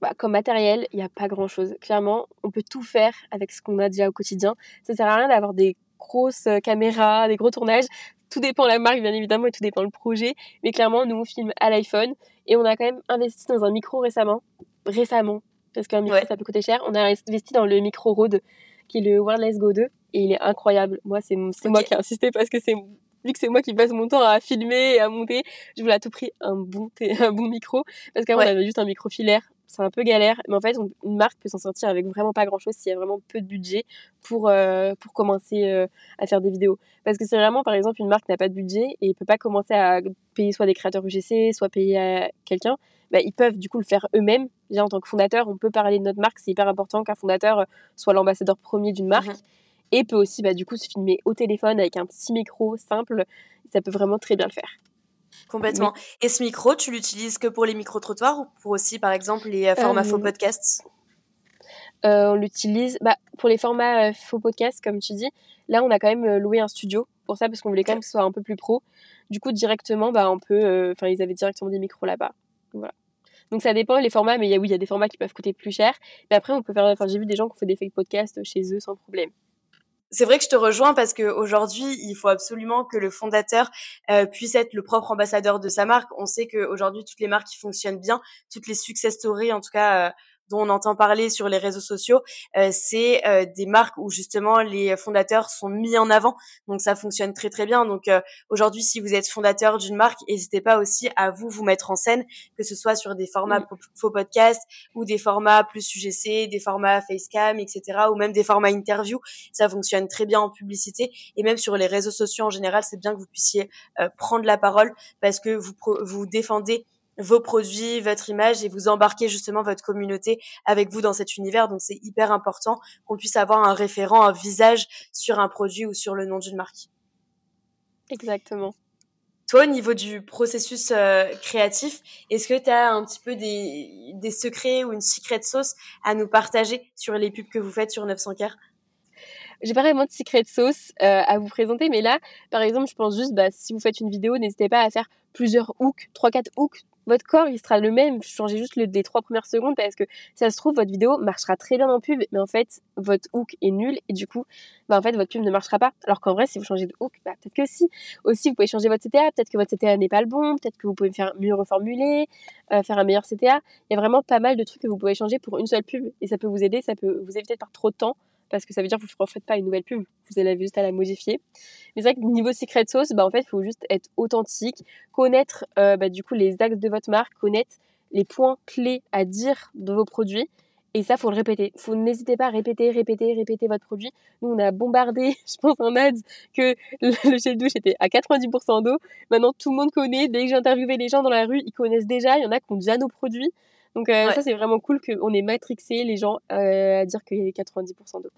bah, comme matériel, il n'y a pas grand chose. Clairement, on peut tout faire avec ce qu'on a déjà au quotidien. Ça sert à rien d'avoir des grosses euh, caméras, des gros tournages. Tout dépend de la marque, bien évidemment, et tout dépend du projet. Mais clairement, nous, on filme à l'iPhone et on a quand même investi dans un micro récemment. Récemment, parce qu'un micro ça peut coûter cher. On a investi dans le micro Rode qui est le Wireless Go 2 et il est incroyable. Moi c'est moi qui ai insisté parce que c'est vu que c'est moi qui passe mon temps à filmer et à monter, je voulais à tout prix un bon, un bon micro. Parce qu'avant, on avait juste un micro filaire c'est un peu galère. Mais en fait, une marque peut s'en sortir avec vraiment pas grand chose s'il y a vraiment peu de budget pour, euh, pour commencer euh, à faire des vidéos. Parce que c'est vraiment, par exemple, une marque n'a pas de budget et peut pas commencer à payer soit des créateurs UGC, soit payer à quelqu'un. Bah, ils peuvent du coup le faire eux-mêmes. Déjà, en tant que fondateur, on peut parler de notre marque. C'est hyper important qu'un fondateur soit l'ambassadeur premier d'une marque. Mhm. Et peut aussi, bah, du coup, se filmer au téléphone avec un petit micro simple. Ça peut vraiment très bien le faire. Complètement. Et ce micro, tu l'utilises que pour les micro-trottoirs ou pour aussi, par exemple, les euh, formats faux euh, podcasts? euh, On l'utilise bah, pour les formats faux podcasts, comme tu dis. Là, on a quand même loué un studio pour ça parce qu'on voulait quand même que ce soit un peu plus pro. Du coup, directement, bah, on peut. Enfin, ils avaient directement des micros là-bas. Voilà. Donc ça dépend les formats, mais oui, il y a des formats qui peuvent coûter plus cher. Mais après, on peut faire. Enfin, j'ai vu des gens qui ont fait des fake podcasts chez eux sans problème c'est vrai que je te rejoins parce qu'aujourd'hui, il faut absolument que le fondateur euh, puisse être le propre ambassadeur de sa marque. On sait qu'aujourd'hui, toutes les marques qui fonctionnent bien, toutes les success stories, en tout cas, euh, dont on entend parler sur les réseaux sociaux, euh, c'est euh, des marques où justement les fondateurs sont mis en avant. Donc ça fonctionne très très bien. Donc euh, aujourd'hui, si vous êtes fondateur d'une marque, n'hésitez pas aussi à vous vous mettre en scène, que ce soit sur des formats faux podcasts ou des formats plus UGC, des formats facecam, etc. ou même des formats interview. Ça fonctionne très bien en publicité et même sur les réseaux sociaux en général, c'est bien que vous puissiez prendre la parole parce que vous vous défendez vos produits, votre image et vous embarquez justement votre communauté avec vous dans cet univers. Donc c'est hyper important qu'on puisse avoir un référent, un visage sur un produit ou sur le nom d'une marque. Exactement. Toi, au niveau du processus euh, créatif, est-ce que tu as un petit peu des, des secrets ou une secret sauce à nous partager sur les pubs que vous faites sur 900 k j'ai pas vraiment de secret sauce euh, à vous présenter, mais là, par exemple, je pense juste, bah, si vous faites une vidéo, n'hésitez pas à faire plusieurs hooks, 3-4 hooks votre corps il sera le même. Changez juste les trois premières secondes parce que ça se trouve votre vidéo marchera très bien en pub, mais en fait votre hook est nul et du coup, bah, en fait votre pub ne marchera pas. Alors qu'en vrai, si vous changez de hook, bah, peut-être que si. Aussi, vous pouvez changer votre CTA. Peut-être que votre CTA n'est pas le bon. Peut-être que vous pouvez faire mieux reformuler, euh, faire un meilleur CTA. Il y a vraiment pas mal de trucs que vous pouvez changer pour une seule pub et ça peut vous aider. Ça peut vous éviter de perdre trop de temps parce que ça veut dire que vous ne refaites pas une nouvelle pub, vous allez juste à la modifier. Mais c'est vrai que niveau secret sauce, bah, en fait, il faut juste être authentique, connaître euh, bah, du coup les axes de votre marque, connaître les points clés à dire de vos produits. Et ça, faut le répéter. Faut n'hésitez pas à répéter, répéter, répéter votre produit. Nous, on a bombardé, je pense en ads, que le gel douche était à 90% d'eau. Maintenant, tout le monde connaît. Dès que j'ai interviewé les gens dans la rue, ils connaissent déjà. Il y en a qui ont déjà nos produits. Donc euh, ça, c'est vraiment cool qu'on ait matrixé les gens euh, à dire qu'il y a 90% d'eau.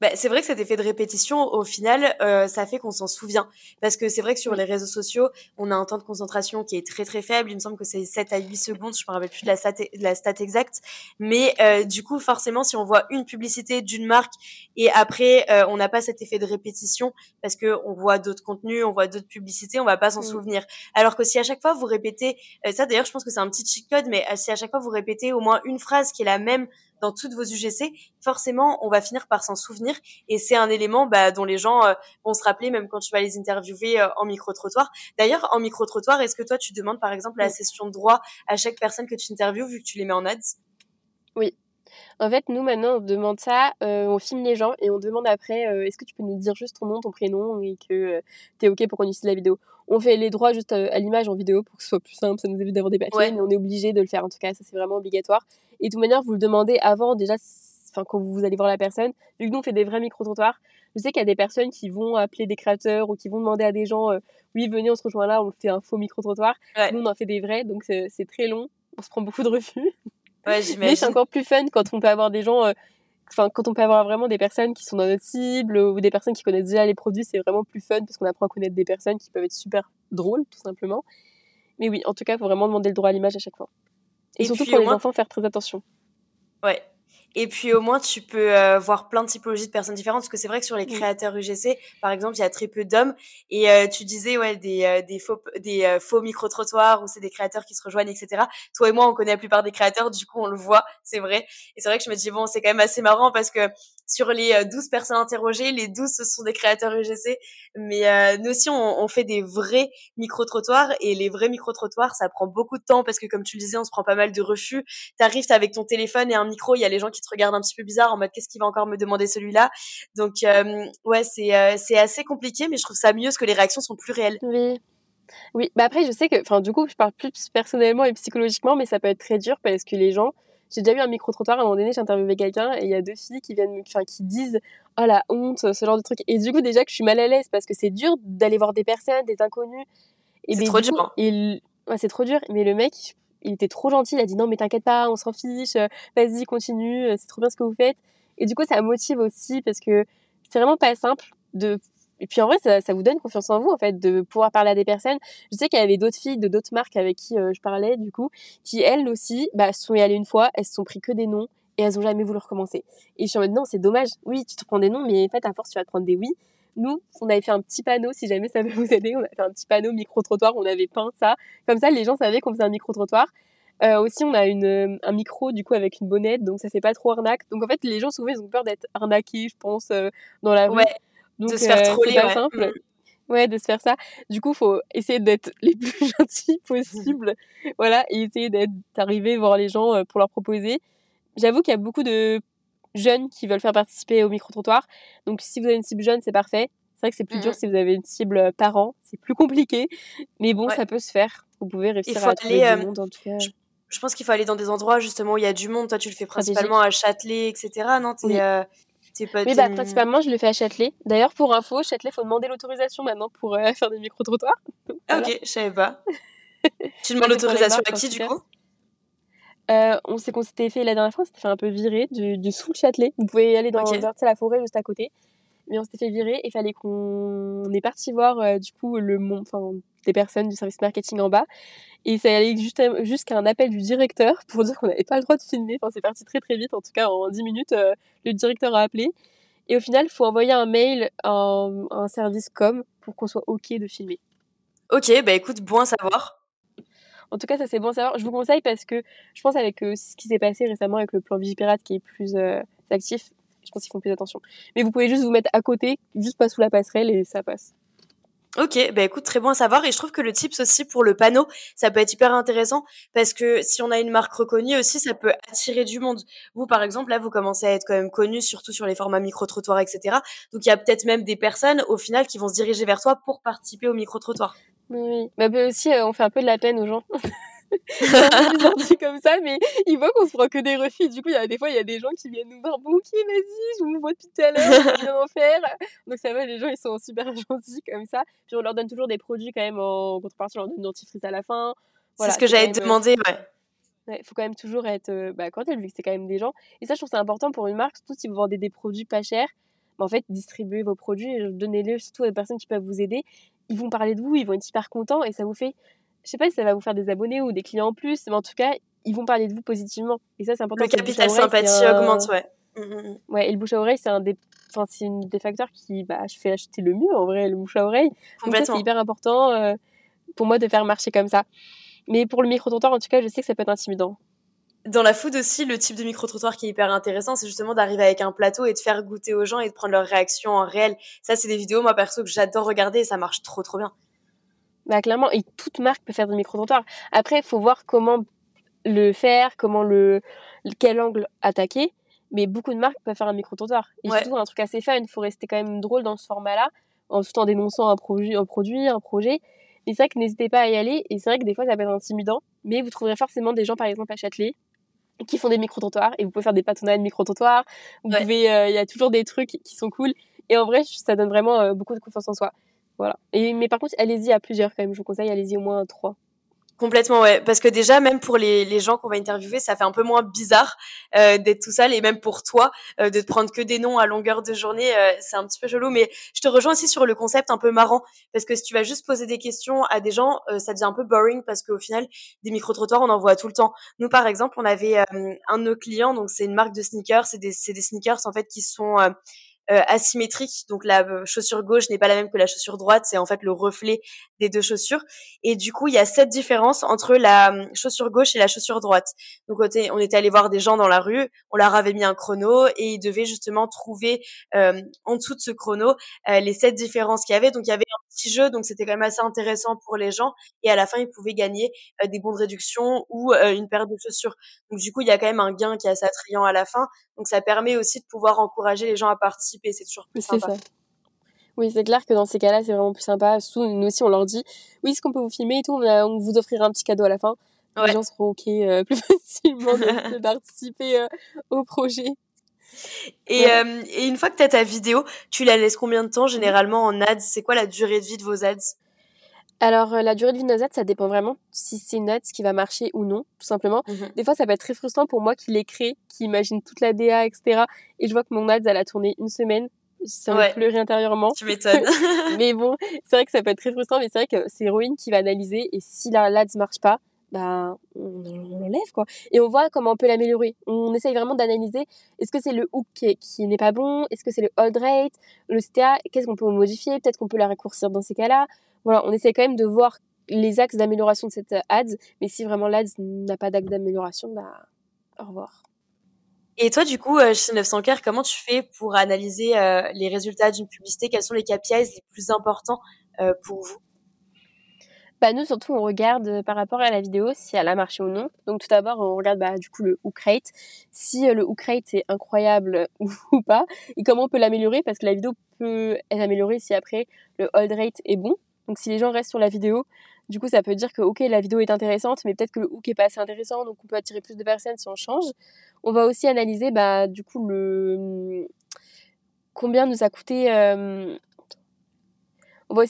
Bah, c'est vrai que cet effet de répétition, au final, euh, ça fait qu'on s'en souvient. Parce que c'est vrai que sur les réseaux sociaux, on a un temps de concentration qui est très très faible. Il me semble que c'est 7 à 8 secondes, je me rappelle plus de la stat, de la stat exacte. Mais euh, du coup, forcément, si on voit une publicité d'une marque et après, euh, on n'a pas cet effet de répétition parce que on voit d'autres contenus, on voit d'autres publicités, on va pas s'en mmh. souvenir. Alors que si à chaque fois vous répétez, euh, ça d'ailleurs, je pense que c'est un petit cheat code, mais si à chaque fois vous répétez au moins une phrase qui est la même dans toutes vos UGC, forcément, on va finir par s'en souvenir. Et c'est un élément bah, dont les gens euh, vont se rappeler même quand tu vas les interviewer euh, en micro-trottoir. D'ailleurs, en micro-trottoir, est-ce que toi, tu demandes par exemple la session de droit à chaque personne que tu interviews vu que tu les mets en ads? Oui. En fait, nous maintenant, on demande ça, euh, on filme les gens et on demande après, est-ce que tu peux nous dire juste ton nom, ton prénom et que tu es OK pour qu'on utilise la vidéo On fait les droits juste à, l'image en vidéo pour que ce soit plus simple, ça nous évite d'avoir des papiers, mais on est obligé de le faire en tout cas, ça c'est vraiment obligatoire. Et de toute manière, vous le demandez avant déjà, enfin quand vous allez voir la personne. Vu que nous on fait des vrais micro-trottoirs, je sais qu'il y a des personnes qui vont appeler des créateurs ou qui vont demander à des gens, euh, oui venez, on se rejoint là, on fait un faux micro-trottoir. Nous on en fait des vrais, donc c'est très long, on se prend beaucoup de refus. Ouais, Mais c'est encore plus fun quand on peut avoir des gens, euh, enfin quand on peut avoir vraiment des personnes qui sont dans notre cible ou des personnes qui connaissent déjà les produits, c'est vraiment plus fun parce qu'on apprend à connaître des personnes qui peuvent être super drôles tout simplement. Mais oui, en tout cas, il faut vraiment demander le droit à l'image à chaque fois. Et, surtout pour les enfants, faire très attention. Ouais. Et puis au moins, tu peux euh, voir plein de typologies de personnes différentes, parce que c'est vrai que sur les créateurs UGC, par exemple, il y a très peu d'hommes. Et euh, tu disais, ouais, des, euh, des faux, des faux micro-trottoirs, où c'est des créateurs qui se rejoignent, etc. Toi et moi, on connaît la plupart des créateurs, du coup, on le voit, c'est vrai. Et c'est vrai que je me dis, bon, c'est quand même assez marrant, parce que sur les 12 personnes interrogées, les 12 ce sont des créateurs UGC. Mais nous aussi, on, on, fait des vrais micro-trottoirs et les vrais micro-trottoirs, ça prend beaucoup de temps parce que comme tu le disais, on se prend pas mal de refus. T'arrives, avec ton téléphone et un micro, il y a les gens qui te regardent un petit peu bizarre en mode qu'est-ce qu'il va encore me demander celui-là? Donc ouais, c'est c'est assez compliqué, mais je trouve ça mieux parce que les réactions sont plus réelles. Oui. Oui, bah après, je sais que, enfin, du coup, je parle plus personnellement et psychologiquement, mais ça peut être très dur parce que les gens, j'ai déjà eu un micro-trottoir à un moment donné, j'ai interviewé quelqu'un et il y a deux filles qui viennent, enfin, qui disent, oh la honte, ce genre de truc. Et du coup, déjà que je suis mal à l'aise parce que c'est dur d'aller voir des personnes, des inconnus. C'est trop dur. Ouais, c'est trop dur. Mais le mec, il était trop gentil, il a dit non, mais t'inquiète pas, on s'en fiche, vas-y, continue, c'est trop bien ce que vous faites. Et du coup, ça motive aussi parce que c'est vraiment pas simple de et puis en vrai, ça, ça, vous donne confiance en vous, en fait, de pouvoir parler à des personnes. Je sais qu'il y avait d'autres filles de d'autres marques avec qui euh, je parlais, du coup, qui elles aussi, bah, sont y allées une fois, elles se sont pris que des noms et elles ont jamais voulu recommencer. Et je suis en mode, non, c'est dommage. Oui, tu te prends des noms, mais en fait, à force, tu vas te prendre des oui. Nous, on avait fait un petit panneau, si jamais ça veut vous aider, on a fait un petit panneau micro-trottoir, on avait peint ça. Comme ça, les gens savaient qu'on faisait un micro-trottoir. Euh, aussi, on a une, un micro, du coup, avec une bonnette, donc ça fait pas trop arnaque. Donc en fait, les gens, souvent, ils ont peur d'être arnaqués, je pense, euh, dans la rue. Ouais. Donc, de se faire euh, troller, pas simple. Mm. Ouais, de se faire ça. Du coup, faut essayer d'être les plus gentils possible. voilà, et essayer d'être arrivé voir les gens euh, pour leur proposer. J'avoue qu'il y a beaucoup de jeunes qui veulent faire participer au micro-trottoir. Donc, si vous avez une cible jeune, c'est parfait. C'est vrai que c'est plus dur mm-hmm. si vous avez une cible euh, parent. C'est plus compliqué. Mais bon, ça peut se faire. Vous pouvez réussir à trouver aller, du monde, en tout cas. Je, pense qu'il faut aller dans des endroits, justement, où il y a du monde. Toi, tu le fais principalement à Châtelet, etc. Non, oui, bah, principalement, je le fais à Châtelet. D'ailleurs, pour info, Châtelet, faut demander l'autorisation maintenant pour euh, faire des micro-trottoirs. Ah, ok, je savais pas. tu demandes l'autorisation à qui, du coup? Euh, on sait qu'on s'était fait la dernière fois, on s'était fait un peu virer du, du sous le Châtelet. Vous pouvez aller dans la forêt juste à côté. Mais on s'était fait virer et il fallait qu'on est parti voir euh, du coup le enfin des personnes du service marketing en bas et ça allait jusqu'à un appel du directeur pour dire qu'on n'avait pas le droit de filmer. Enfin, c'est parti très très vite. En tout cas, en 10 minutes, euh, le directeur a appelé. Et au final, il faut envoyer un mail à un, service com pour qu'on soit OK de filmer. Ok, bah écoute, bon à savoir. En tout cas, ça c'est bon à savoir. Je vous conseille parce que je pense avec euh, ce qui s'est passé récemment avec le plan Vigipirate qui est plus euh, actif, je pense qu'ils font plus attention. Mais vous pouvez juste vous mettre à côté, juste pas sous la passerelle et ça passe. Ok, bah écoute, très bon à savoir. Et je trouve que le tips aussi pour le panneau, ça peut être hyper intéressant parce que si on a une marque reconnue aussi, ça peut attirer du monde. Vous, par exemple, là, vous commencez à être quand même connu, surtout sur les formats micro-trottoirs, etc. Donc il y a peut-être même des personnes, au final, qui vont se diriger vers toi pour participer au micro-trottoir. Oui, bah, bah aussi, euh, on fait un peu de la peine aux gens. c'est comme ça, mais ils voient qu'on se prend que des refus. Du coup, il y a des fois, il y a des gens qui viennent nous voir. Bon, ok, vas-y, je vous vois depuis tout à l'heure, je en faire. Donc, ça va, les gens, ils sont super gentils comme ça. Puis, on leur donne toujours des produits quand même en contrepartie, on leur donne une dentifrice à la fin. c'est ce que j'allais te demander, ouais. Il faut quand même toujours être euh, bah, quand vu que c'est quand même des gens. Et ça, je trouve c'est important pour une marque, surtout si vous vendez des produits pas chers. Bah, en fait, distribuez vos produits, donnez-les surtout aux personnes qui peuvent vous aider. Ils vont parler de vous, ils vont être super contents et ça vous fait je sais pas si ça va vous faire des abonnés ou des clients en plus, mais en tout cas, ils vont parler de vous positivement. Et ça, c'est important. Le capital sympathie augmente, ouais. Mmh, mmh, mmh. Ouais, et le bouche à oreille, c'est un des, enfin, c'est une des facteurs qui, bah, je fais acheter le mieux, en vrai, le bouche à oreille. Donc ça, c'est hyper important euh, pour moi de faire marcher comme ça. Mais pour le micro-trottoir, en tout cas, je sais que ça peut être intimidant. Dans la food aussi, le type de micro-trottoir qui est hyper intéressant, c'est justement d'arriver avec un plateau et de faire goûter aux gens et de prendre leurs réactions en réel. Ça, c'est des vidéos, moi, perso, que j'adore regarder et ça marche trop, trop bien. Bah clairement, et toute marque peut faire des micro-trottoirs. Après, il faut voir comment le faire, comment le quel angle attaquer. Mais beaucoup de marques peuvent faire un micro-trottoir. Et surtout un truc assez fun, il faut rester quand même drôle dans ce format-là, en tout en dénonçant un produit, un produit, un projet. Mais c'est vrai que n'hésitez pas à y aller. Et c'est vrai que des fois, ça peut être intimidant. Mais vous trouverez forcément des gens, par exemple, à Châtelet, qui font des micro-trottoirs. Et vous pouvez faire des patonnades micro-trottoirs. Vous pouvez, euh, il y a toujours des trucs qui sont cool. Et en vrai, ça donne vraiment euh, beaucoup de confiance en soi. Voilà. Et, mais par contre, allez-y à plusieurs quand même. Je vous conseille, allez-y au moins trois. Complètement, ouais. Parce que déjà, même pour les, les gens qu'on va interviewer, ça fait un peu moins bizarre euh, d'être tout seul. Et même pour toi, euh, de te prendre que des noms à longueur de journée, euh, c'est un petit peu chelou. Mais je te rejoins aussi sur le concept un peu marrant. Parce que si tu vas juste poser des questions à des gens, ça devient un peu boring. Parce qu'au final, des micro-trottoirs, on en voit tout le temps. Nous, par exemple, on avait un de nos clients, donc c'est une marque de sneakers. C'est des, des sneakers, en fait, qui sont asymétrique. Donc la chaussure gauche n'est pas la même que la chaussure droite, c'est en fait le reflet des deux chaussures. Et du coup, il y a cette différence entre la chaussure gauche et la chaussure droite. Donc on était allé voir des gens dans la rue, on leur avait mis un chrono et ils devaient justement trouver en dessous de ce chrono les sept différences qu'il y avait. Donc il y avait un petit jeu, donc c'était quand même assez intéressant pour les gens. Et à la fin, ils pouvaient gagner des bons de réduction ou une paire de chaussures. Donc du coup, il y a quand même un gain qui est assez attrayant à la fin. Donc ça permet aussi de pouvoir encourager les gens à participer. C'est toujours plus sympa. Ça. Oui, c'est clair que dans ces cas-là, c'est vraiment plus sympa. Nous aussi, on leur dit, oui, est-ce qu'on peut vous filmer et tout, on, vous offrira un petit cadeau à la fin. Les gens seront OK euh, plus facilement de, participer euh, au projet. Et, euh, et, une fois que tu as ta vidéo, tu la laisses combien de temps généralement en ads? C'est quoi la durée de vie de vos ads? Alors, la durée de vie de nos ads, ça dépend vraiment si c'est une ad qui va marcher ou non, tout simplement. Mmh Des fois, ça peut être très frustrant pour moi qui l'ai créé, qui imagine toute la DA, etc. Et je vois que mon ad, elle a tourné une semaine. Ça me pleurer intérieurement. Tu m'étonnes. mais bon, c'est vrai que ça peut être très frustrant, mais c'est vrai que c'est Héroïne qui va analyser. Et si la l'ad marche pas, bah, on, l'enlève quoi. Et on voit comment on peut l'améliorer. On essaye vraiment d'analyser est-ce que c'est le hook qui, n'est pas bon, est-ce que c'est le hold rate, le CTA, qu'est-ce qu'on peut modifier, peut-être qu'on peut la raccourcir dans ces cas-là. Voilà, on essaie quand même de voir les axes d'amélioration de cette ads, mais si vraiment l'ads n'a pas d'axe d'amélioration, bah au revoir. Et toi, du coup, euh, chez 900 k comment tu fais pour analyser euh, les résultats d'une publicité? Quels sont les KPIs les plus importants euh, pour vous? Bah, nous, surtout, on regarde euh, par rapport à la vidéo si elle a marché ou non. Donc, tout d'abord, on regarde bah, du coup le hook rate, si euh, le hook rate est incroyable ou, pas, et comment on peut l'améliorer, parce que la vidéo peut être améliorée si après le hold rate est bon. Donc, si les gens restent sur la vidéo, du coup, ça peut dire que, ok, la vidéo est intéressante, mais peut-être que le hook est pas assez intéressant, donc on peut attirer plus de personnes si on change. On va aussi analyser, bah, du coup, le combien nous a coûté euh, on va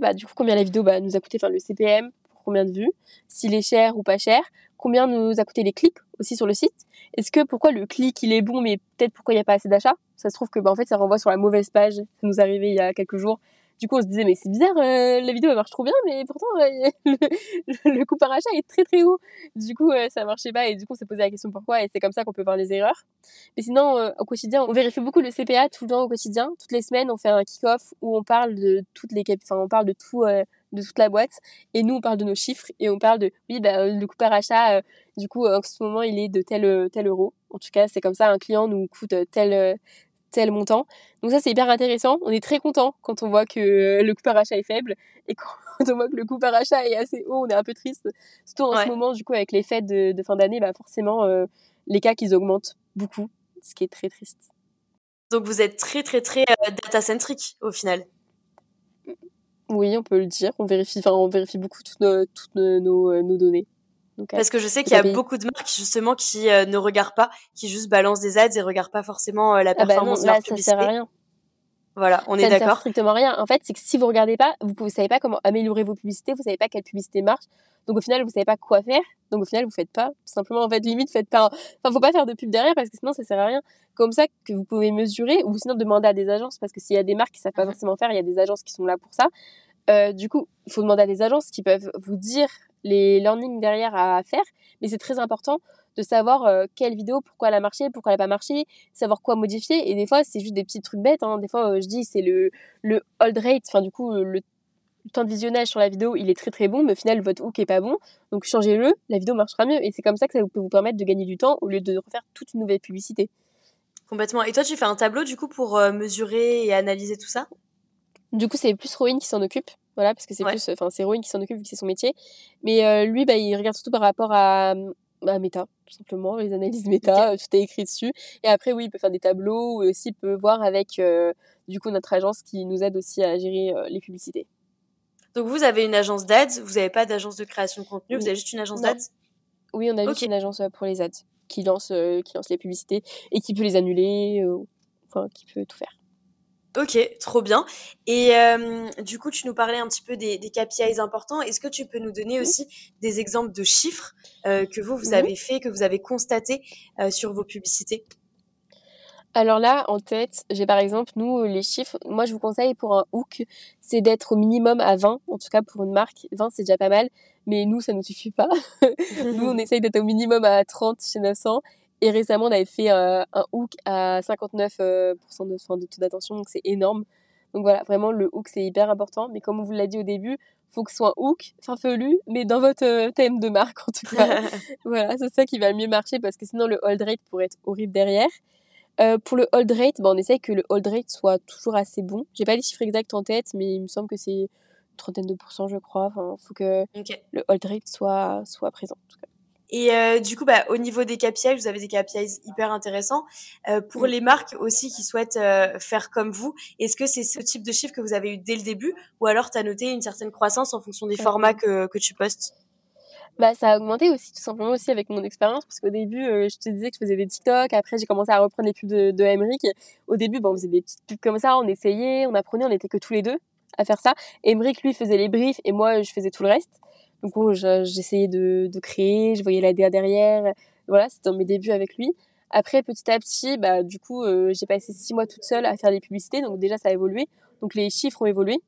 bah, du coup combien la vidéo bah, nous a coûté, enfin le CPM, pour combien de vues, s'il est cher ou pas cher, combien nous a coûté les clics aussi sur le site. Est-ce que pourquoi le clic il est bon, mais peut-être pourquoi il n'y a pas assez d'achats? Ça se trouve que bah, en fait ça renvoie sur la mauvaise page. Ça nous est arrivé il y a quelques jours. Du coup, on se disait, mais c'est bizarre, euh, la vidéo elle marche trop bien, mais pourtant euh, le, coût par achat est très très haut. Du coup, euh, ça marchait pas et du coup, on s'est posé la question pourquoi et c'est comme ça qu'on peut voir les erreurs. Mais sinon, au quotidien, on vérifie beaucoup le CPA tout le temps au quotidien. Toutes les semaines, on fait un kick-off où on parle de toutes les, enfin, on parle de tout, de toute la boîte et nous, on parle de nos chiffres et on parle de, oui, bah, le coût par achat, du coup, en ce moment, il est de tel, tel euro. En tout cas, c'est comme ça, un client nous coûte tel, tel montant. Donc ça, c'est hyper intéressant. On est très content quand on voit que le coût par achat est faible et quand on voit que le coût par achat est assez haut, on est un peu triste. Surtout en ce moment, du coup, avec les fêtes de, fin d'année, bah forcément, euh, les cas qu'ils augmentent beaucoup, ce qui est très triste. Donc vous êtes très très très euh, data-centric au final. Oui, on peut le dire. On vérifie, enfin, on vérifie beaucoup toutes toutes nos, euh, nos données. Parce que je sais qu'il y a beaucoup de marques justement qui euh, ne regardent pas, qui juste balancent des ads et regardent pas forcément euh, la performance ah bah non, de leur là, Ça sert à rien. Voilà, on est d'accord. Ça sert strictement rien. En fait, c'est que si vous regardez pas, vous ne savez pas comment améliorer vos publicités, vous savez pas quelle publicité marche. Donc au final, vous savez pas quoi faire. Donc au final, vous faites pas. Tout simplement, en fait, limite, faites pas. Enfin, faut pas faire de pub derrière parce que sinon, ça sert à rien. Comme ça que vous pouvez mesurer ou sinon demander à des agences parce que s'il y a des marques qui savent pas forcément faire, il y a des agences qui sont là pour ça. Euh, du coup, il faut demander à des agences qui peuvent vous dire les learnings derrière à faire, mais c'est très important de savoir euh, quelle vidéo, pourquoi elle a marché, pourquoi elle n'a pas marché, savoir quoi modifier. Et des fois, c'est juste des petits trucs bêtes. Hein. Des fois, euh, je dis, c'est le, le hold rate, enfin, du coup, le temps de visionnage sur la vidéo, il est très très bon, mais au final, votre hook est pas bon. Donc, changez-le, la vidéo marchera mieux. Et c'est comme ça que ça peut vous permettre de gagner du temps au lieu de refaire toute une nouvelle publicité. Complètement. Et toi, tu fais un tableau, du coup, pour mesurer et analyser tout ça? Du coup, c'est plus Rowan qui s'en occupe. Voilà, parce que c'est plus, enfin, c'est Rowan qui s'en occupe vu que c'est son métier. Mais euh, lui, bah, il regarde surtout par rapport à, à méta, tout simplement, les analyses méta, euh, tout est écrit dessus. Et après, oui, il peut faire des tableaux, et aussi il peut voir avec, euh, du coup, notre agence qui nous aide aussi à gérer les publicités. Donc vous avez une agence d'ads, vous n'avez pas d'agence de création de contenu, vous avez juste une agence d'ads? Oui, on a juste une agence pour les ads qui lance, qui lance les publicités et qui peut les annuler, enfin, qui peut tout faire. Ok, trop bien. Et euh, du coup, tu nous parlais un petit peu des, des KPIs importants. Est-ce que tu peux nous donner aussi des exemples de chiffres euh, que vous, vous avez fait, que vous avez constatés euh, sur vos publicités? Alors là, en tête, j'ai par exemple, nous, les chiffres, moi je vous conseille pour un hook, c'est d'être au minimum à 20, en tout cas pour une marque. 20, c'est déjà pas mal, mais nous, ça ne nous suffit pas. nous, on essaye d'être au minimum à 30 chez 900 Et récemment, on avait fait un hook à 59% de, de taux d'attention, donc c'est énorme. Donc voilà, vraiment, le hook, c'est hyper important. Mais comme on vous l'a dit au début, faut que ce soit un hook, farfelu, mais dans votre thème de marque en tout cas. voilà, c'est ça qui va le mieux marcher parce que sinon le hold rate pourrait être horrible derrière. Euh, pour le hold rate, bon, on essaye que le hold rate soit toujours assez bon. J'ai pas les chiffres exacts en tête, mais il me semble que c'est une trentaine de pourcents, je crois. Enfin, faut que le hold rate soit, soit présent. En tout cas. Et euh, du coup, bah, au niveau des KPIs, vous avez des KPIs hyper intéressants. Euh, pour les marques aussi qui souhaitent euh, faire comme vous, est-ce que c'est ce type de chiffre que vous avez eu dès le début ou alors tu as noté une certaine croissance en fonction des formats que, que tu postes? Bah, ça a augmenté aussi, tout simplement aussi avec mon expérience, parce qu'au début, euh, je te disais que je faisais des TikTok, après j'ai commencé à reprendre les pubs de, de Emmerich. Au début, bon, on faisait des petites pubs comme ça, on essayait, on apprenait, on était que tous les deux à faire ça. Emmerich, lui, faisait les briefs et moi, je faisais tout le reste. Donc, j'essayais de, de créer, je voyais la DA derrière. Voilà, c'était dans mes débuts avec lui. Après, petit à petit, bah, du coup, euh, j'ai passé six mois toute seule à faire des publicités, donc déjà, ça a évolué. Donc, les chiffres ont évolué.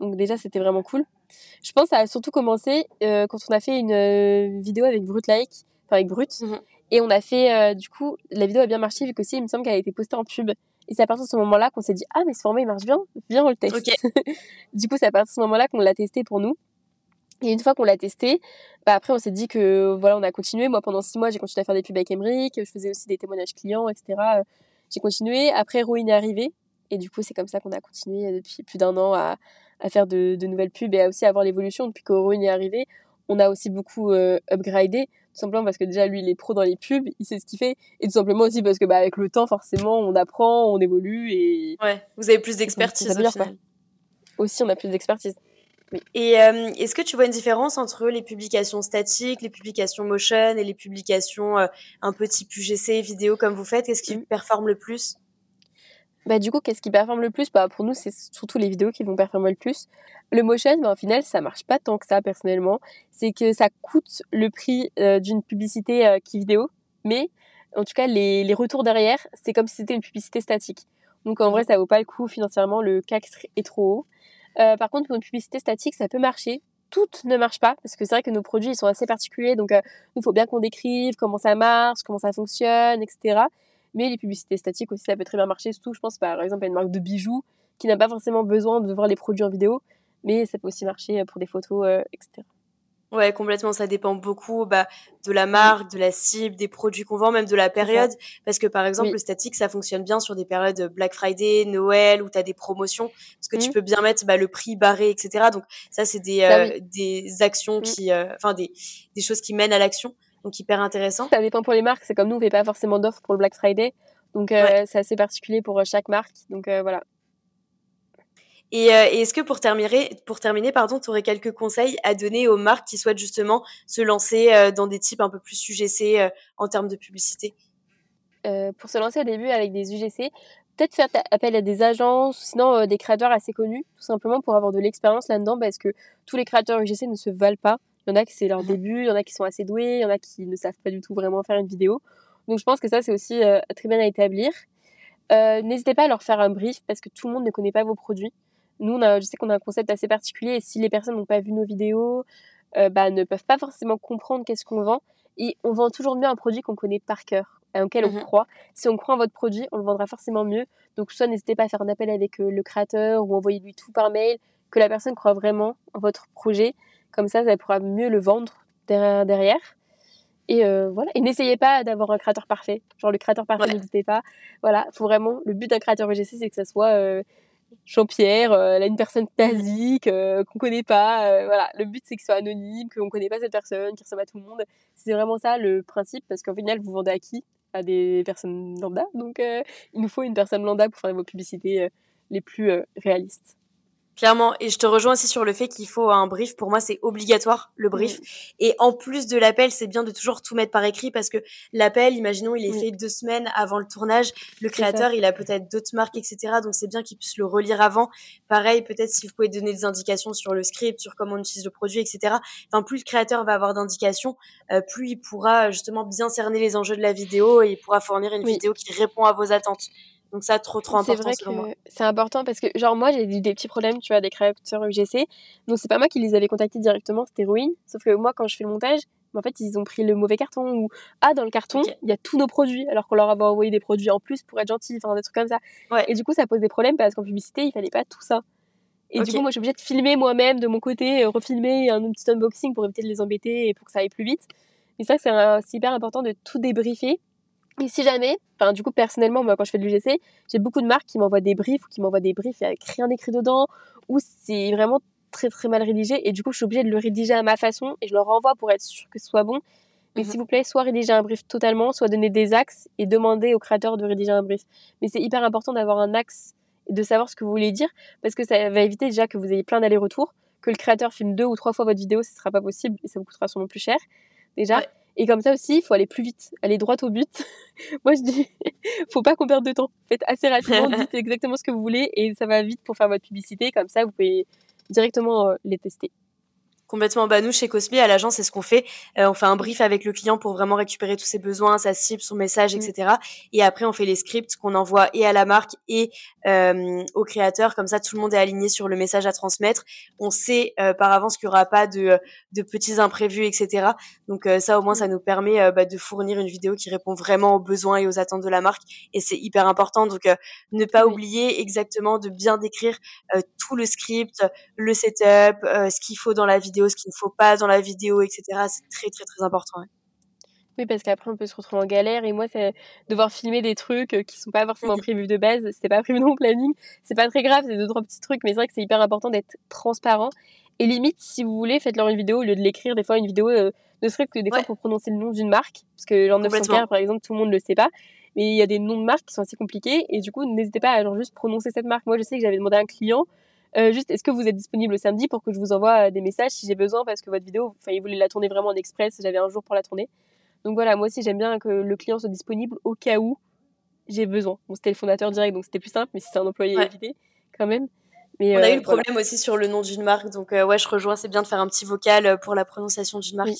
Donc, déjà, c'était vraiment cool. Je pense que ça a surtout commencé euh, quand on a fait une euh, vidéo avec Brut Like, enfin avec Brut. Mhm. Et on a fait, du coup, la vidéo a bien marché vu qu'aussi, il me semble qu'elle a été postée en pub. Et c'est à partir de ce moment-là qu'on s'est dit, ah, mais ce format, il marche bien, viens, on le teste. du coup, c'est à partir de ce moment-là qu'on l'a testé pour nous. Et une fois qu'on l'a testé, bah après on s'est dit que voilà, on a continué. Moi pendant six mois, j'ai continué à faire des pubs avec Emmerich, je faisais aussi des témoignages clients, etc. J'ai continué. Après, Rowan est arrivé. Et du coup, c'est comme ça qu'on a continué depuis plus d'un an à, à faire de, de, nouvelles pubs et à aussi avoir l'évolution. Depuis qu'Oroin est arrivé, on a aussi beaucoup euh, upgradé, tout simplement parce que déjà lui il est pro dans les pubs, il sait ce qu'il fait, et tout simplement aussi parce que bah, avec le temps forcément on apprend, on évolue et... Ouais, vous avez plus d'expertise Aussi on a plus d'expertise. Oui. Et euh, est-ce que tu vois une différence entre les publications statiques, les publications motion et les publications euh, un peu type UGC, vidéo comme vous faites? Qu'est-ce qui mmh. performe le plus? Bah, du coup, qu'est-ce qui performe le plus? Bah, Pour nous, c'est surtout les vidéos qui vont performer le plus. Le motion, bah, au final, ça marche pas tant que ça, personnellement. C'est que ça coûte le prix euh, d'une publicité euh, qui vidéo, mais en tout cas, les, les retours derrière, c'est comme si c'était une publicité statique. Donc, en vrai, ça vaut pas le coup financièrement, le CAC est trop haut. Euh, par contre, pour une publicité statique, ça peut marcher. Toutes ne marchent pas, parce que c'est vrai que nos produits, ils sont assez particuliers, donc il faut bien qu'on décrive comment ça marche, comment ça fonctionne, etc. Mais les publicités statiques aussi, ça peut très bien marcher. Surtout, je pense par exemple à une marque de bijoux qui n'a pas forcément besoin de voir les produits en vidéo, mais ça peut aussi marcher pour des photos, euh, etc. Ouais, complètement. Ça dépend beaucoup bah, de la marque, de la cible, des produits qu'on vend, même de la période. Parce que par exemple, le statique, ça fonctionne bien sur des périodes Black Friday, Noël, où tu as des promotions. Parce que tu mmh. peux bien mettre bah, le prix barré, etc. Donc ça, c'est des, euh, des actions mmh. qui... Euh, enfin, des, des choses qui mènent à l'action donc hyper intéressant. Ça dépend pour les marques, c'est comme nous, on fait pas forcément d'offres pour le Black Friday, donc euh, c'est assez particulier pour euh, chaque marque, donc euh, voilà. Et, est-ce que pour terminer, pour terminer pardon, tu aurais quelques conseils à donner aux marques qui souhaitent justement se lancer dans des types un peu plus UGC en termes de publicité? Pour se lancer au début avec des UGC, peut-être faire appel à des agences, sinon des créateurs assez connus, tout simplement pour avoir de l'expérience là-dedans, parce que tous les créateurs UGC ne se valent pas. Il y en a qui c'est leur début, il y en a qui sont assez doués, il y en a qui ne savent pas du tout vraiment faire une vidéo. Donc je pense que ça c'est aussi euh, très bien à établir. Euh, n'hésitez pas à leur faire un brief parce que tout le monde ne connaît pas vos produits. Nous, on a, je sais qu'on a un concept assez particulier et si les personnes n'ont pas vu nos vidéos, euh, bah, ne peuvent pas forcément comprendre qu'est-ce qu'on vend. Et on vend toujours mieux un produit qu'on connaît par cœur, auquel on mmh croit. Si on croit en votre produit, on le vendra forcément mieux. Donc soit n'hésitez pas à faire un appel avec le créateur ou envoyez-lui tout par mail, que la personne croit vraiment en votre projet. Comme ça, ça pourra mieux le vendre derrière. Et euh, voilà. Et n'essayez pas d'avoir un créateur parfait. Genre le créateur parfait, n'hésitez pas. Voilà. Faut vraiment. Le but d'un créateur UGC, c'est que ça soit euh, Jean-Pierre, euh, là une personne basique qu'on connaît pas. voilà. Le but c'est que soit anonyme, qu'on connaît pas cette personne, qui ressemble à tout le monde. C'est vraiment ça le principe, parce qu'en final, vous vendez à qui? À des personnes lambda. Donc, il nous faut une personne lambda pour faire vos publicités les plus réalistes. Clairement, et je te rejoins aussi sur le fait qu'il faut un brief. Pour moi, c'est obligatoire le brief. Et en plus de l'appel, c'est bien de toujours tout mettre par écrit parce que l'appel, imaginons, il est fait deux semaines avant le tournage. Le créateur, il a peut-être d'autres marques, etc. Donc c'est bien qu'il puisse le relire avant. Pareil, peut-être si vous pouvez donner des indications sur le script, sur comment on utilise le produit, etc. Enfin, plus le créateur va avoir d'indications, euh, plus il pourra justement bien cerner les enjeux de la vidéo et il pourra fournir une vidéo qui répond à vos attentes. Donc ça, trop, trop important C'est vrai que c'est important parce que, genre, moi, j'ai eu des petits problèmes, tu vois, des créateurs UGC. Donc c'est pas moi qui les avais contactés directement, c'était Ruin. Sauf que moi, quand je fais le montage, en fait, ils ont pris le mauvais carton ou ah dans le carton il y a tous nos produits alors qu'on leur avait envoyé des produits en plus pour être gentil, enfin des trucs comme ça. Et du coup, ça pose des problèmes parce qu'en publicité, il fallait pas tout ça. Et du coup, moi, je suis obligée de filmer moi-même de mon côté, euh, refilmer un petit unboxing pour éviter de les embêter et pour que ça aille plus vite. Mais ça, c'est hyper important de tout débriefer. Et si jamais, enfin, du coup, personnellement, moi, quand je fais de l'UGC, j'ai beaucoup de marques qui m'envoient des briefs ou qui m'envoient des briefs avec rien écrit dedans, ou c'est vraiment très très mal rédigé. Et du coup, je suis obligée de le rédiger à ma façon et je le renvoie pour être sûr que ce soit bon. Mais mhm. s'il vous plaît, soit rédiger un brief totalement, soit donner des axes et demander au créateur de rédiger un brief. Mais c'est hyper important d'avoir un axe et de savoir ce que vous voulez dire parce que ça va éviter déjà que vous ayez plein d'allers-retours, que le créateur filme deux ou trois fois votre vidéo, ce sera pas possible et ça vous coûtera sûrement plus cher déjà. Et comme ça aussi, il faut aller plus vite, aller droit au but. Moi, je dis, faut pas qu'on perde de temps. Faites assez rapidement, dites exactement ce que vous voulez et ça va vite pour faire votre publicité. Comme ça, vous pouvez directement euh, les tester complètement. Bah, nous, chez Cosby, à l'agence, c'est ce qu'on fait. Euh, on fait un brief avec le client pour vraiment récupérer tous ses besoins, sa cible, son message, etc. Mm. Et après, on fait les scripts qu'on envoie et à la marque et euh, au créateur. Comme ça, tout le monde est aligné sur le message à transmettre. On sait euh, par avance qu'il n'y aura pas de, de petits imprévus, etc. Donc euh, ça, au moins, ça mm. nous permet bah, de fournir une vidéo qui répond vraiment aux besoins et aux attentes de la marque. Et c'est hyper important. Donc, ne pas oublier exactement de bien décrire tout le script, le setup, ce qu'il faut dans la vidéo ce qu'il ne faut pas dans la vidéo, etc. C'est très très très important. Oui, parce qu'après on peut se retrouver en galère et moi c'est devoir filmer des trucs euh, qui sont pas forcément prévus de base, c'était pas prévu dans mon planning, c'est pas très grave, c'est deux trois petits trucs, mais c'est vrai que c'est hyper important d'être transparent et limite si vous voulez faites-leur une vidéo au lieu de l'écrire, des fois une vidéo euh, ne serait que des fois pour prononcer le nom d'une marque, parce que genre 900 par exemple tout le monde le sait pas, mais il y a des noms de marques qui sont assez compliqués et du coup n'hésitez pas à genre juste prononcer cette marque. Moi je sais que j'avais demandé à un client euh, juste, est-ce que vous êtes disponible le samedi pour que je vous envoie euh, des messages si j'ai besoin? Parce que votre vidéo, enfin, il voulait la tourner vraiment en express, j'avais un jour pour la tourner. Donc voilà, moi aussi j'aime bien que le client soit disponible au cas où j'ai besoin. Bon, c'était le fondateur direct, donc c'était plus simple, mais si c'est un employé ouais. quand même. Mais, on a eu euh, le problème aussi sur le nom d'une marque, donc ouais, je rejoins, c'est bien de faire un petit vocal pour la prononciation d'une marque.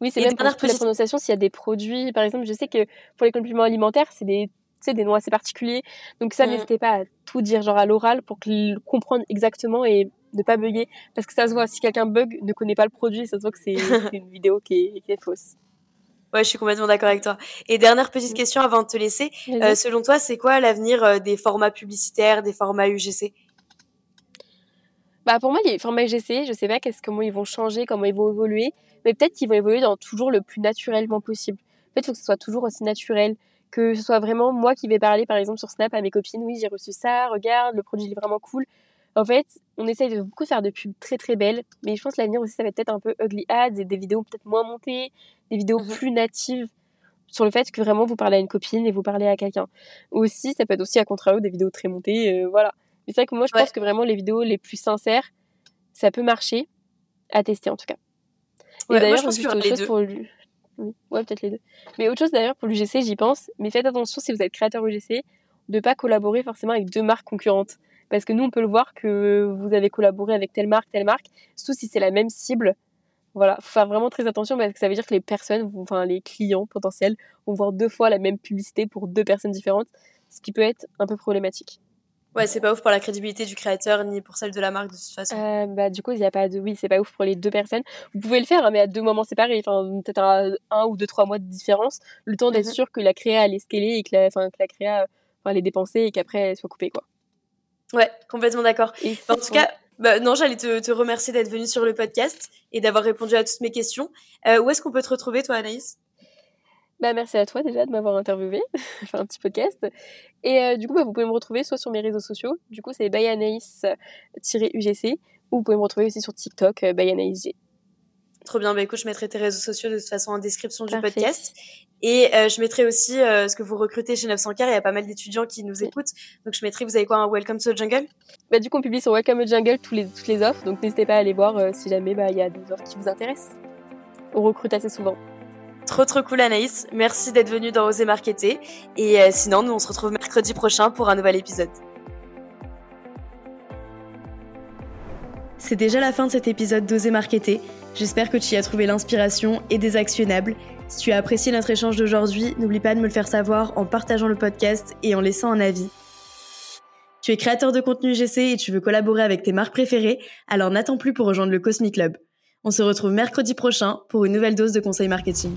Oui. c'est même pour la prononciation s'il y a des produits. Par exemple, je sais que pour les compléments alimentaires, c'est des sais, des noms assez particuliers. Donc ça, mm. n'hésitez pas à tout dire genre à l'oral pour qu'il comprenne exactement et ne pas bugger. Parce que ça se voit, si quelqu'un bug, ne connaît pas le produit, ça se voit que c'est une vidéo qui est, fausse. Ouais, je suis complètement d'accord avec toi. Et dernière petite mm. question avant de te laisser. Euh, selon toi, c'est quoi l'avenir euh, des formats publicitaires, des formats UGC bah pour moi, les formats UGC, je sais pas qu'est-ce, comment ils vont changer, comment ils vont évoluer, mais peut-être qu'ils vont évoluer dans toujours le plus naturellement possible. En fait, il faut que ce soit toujours aussi naturel, que ce soit vraiment moi qui vais parler par exemple sur Snap à mes copines, oui j'ai reçu ça, regarde, le produit est vraiment cool. En fait, on essaye de beaucoup faire de pubs très très belles, mais je pense que l'avenir aussi ça va être peut-être un peu ugly ads et des vidéos peut-être moins montées, des vidéos mhm. plus natives sur le fait que vraiment vous parlez à une copine et vous parlez à quelqu'un. Aussi, ça peut être aussi à contrario des vidéos très montées, euh, voilà. Mais c'est vrai que moi je pense que vraiment les vidéos les plus sincères, ça peut marcher, à tester en tout cas. Et d'ailleurs, je pense que les deux. Pour oui, ouais, peut-être les deux. Mais autre chose d'ailleurs pour l'UGC, j'y pense, mais faites attention si vous êtes créateur UGC, de pas collaborer forcément avec deux marques concurrentes. Parce que nous, on peut le voir que vous avez collaboré avec telle marque, telle marque, surtout si c'est la même cible. Voilà, faut faire vraiment très attention parce que ça veut dire que les personnes, enfin les clients potentiels, vont voir deux fois la même publicité pour deux personnes différentes, ce qui peut être un peu problématique. Ouais, c'est pas ouf pour la crédibilité du créateur ni pour celle de la marque de toute façon. Euh, bah, du coup, il y a pas de. Oui, c'est pas ouf pour les deux personnes. Vous pouvez le faire, hein, mais à deux moments séparés. Enfin, peut-être un, un, ou deux, trois mois de différence. Le temps d'être mhm. sûr que la créa allait scaler et que la, enfin, que la créa allait dépenser et qu'après elle soit coupée, quoi. Ouais, complètement d'accord. En tout cas, bah, non, j'allais te, te remercier d'être venue sur le podcast et d'avoir répondu à toutes mes questions. Euh, où est-ce qu'on peut te retrouver, toi, Anaïs? Bah, merci à toi déjà de m'avoir interviewé, faire un petit podcast. Et euh, du coup, bah, vous pouvez me retrouver soit sur mes réseaux sociaux, du coup c'est bayanaïs-ugc, ou vous pouvez me retrouver aussi sur TikTok, euh, bayanaïsg. Trop bien, bah écoute, je mettrai tes réseaux sociaux de toute façon en description du podcast. Et euh, je mettrai aussi ce que vous recrutez chez 900 car il y a pas mal d'étudiants qui nous écoutent. Donc je mettrai, vous avez quoi, un Welcome to the Jungle? Bah du coup, on publie sur Welcome to the Jungle tous les, toutes les offres, donc n'hésitez pas à aller voir si jamais bah, il y a des offres qui vous intéressent. On recrute assez souvent. Trop trop cool Anaïs, merci d'être venue dans Oser Marketer. Et euh, sinon, nous on se retrouve mercredi prochain pour un nouvel épisode. C'est déjà la fin de cet épisode d'Oser Marketer. J'espère que tu y as trouvé l'inspiration et des actionnables. Si tu as apprécié notre échange d'aujourd'hui, n'oublie pas de me le faire savoir en partageant le podcast et en laissant un avis. Tu es créateur de contenu GC et tu veux collaborer avec tes marques préférées, alors n'attends plus pour rejoindre le Cosmic Club. On se retrouve mercredi prochain pour une nouvelle dose de conseils marketing.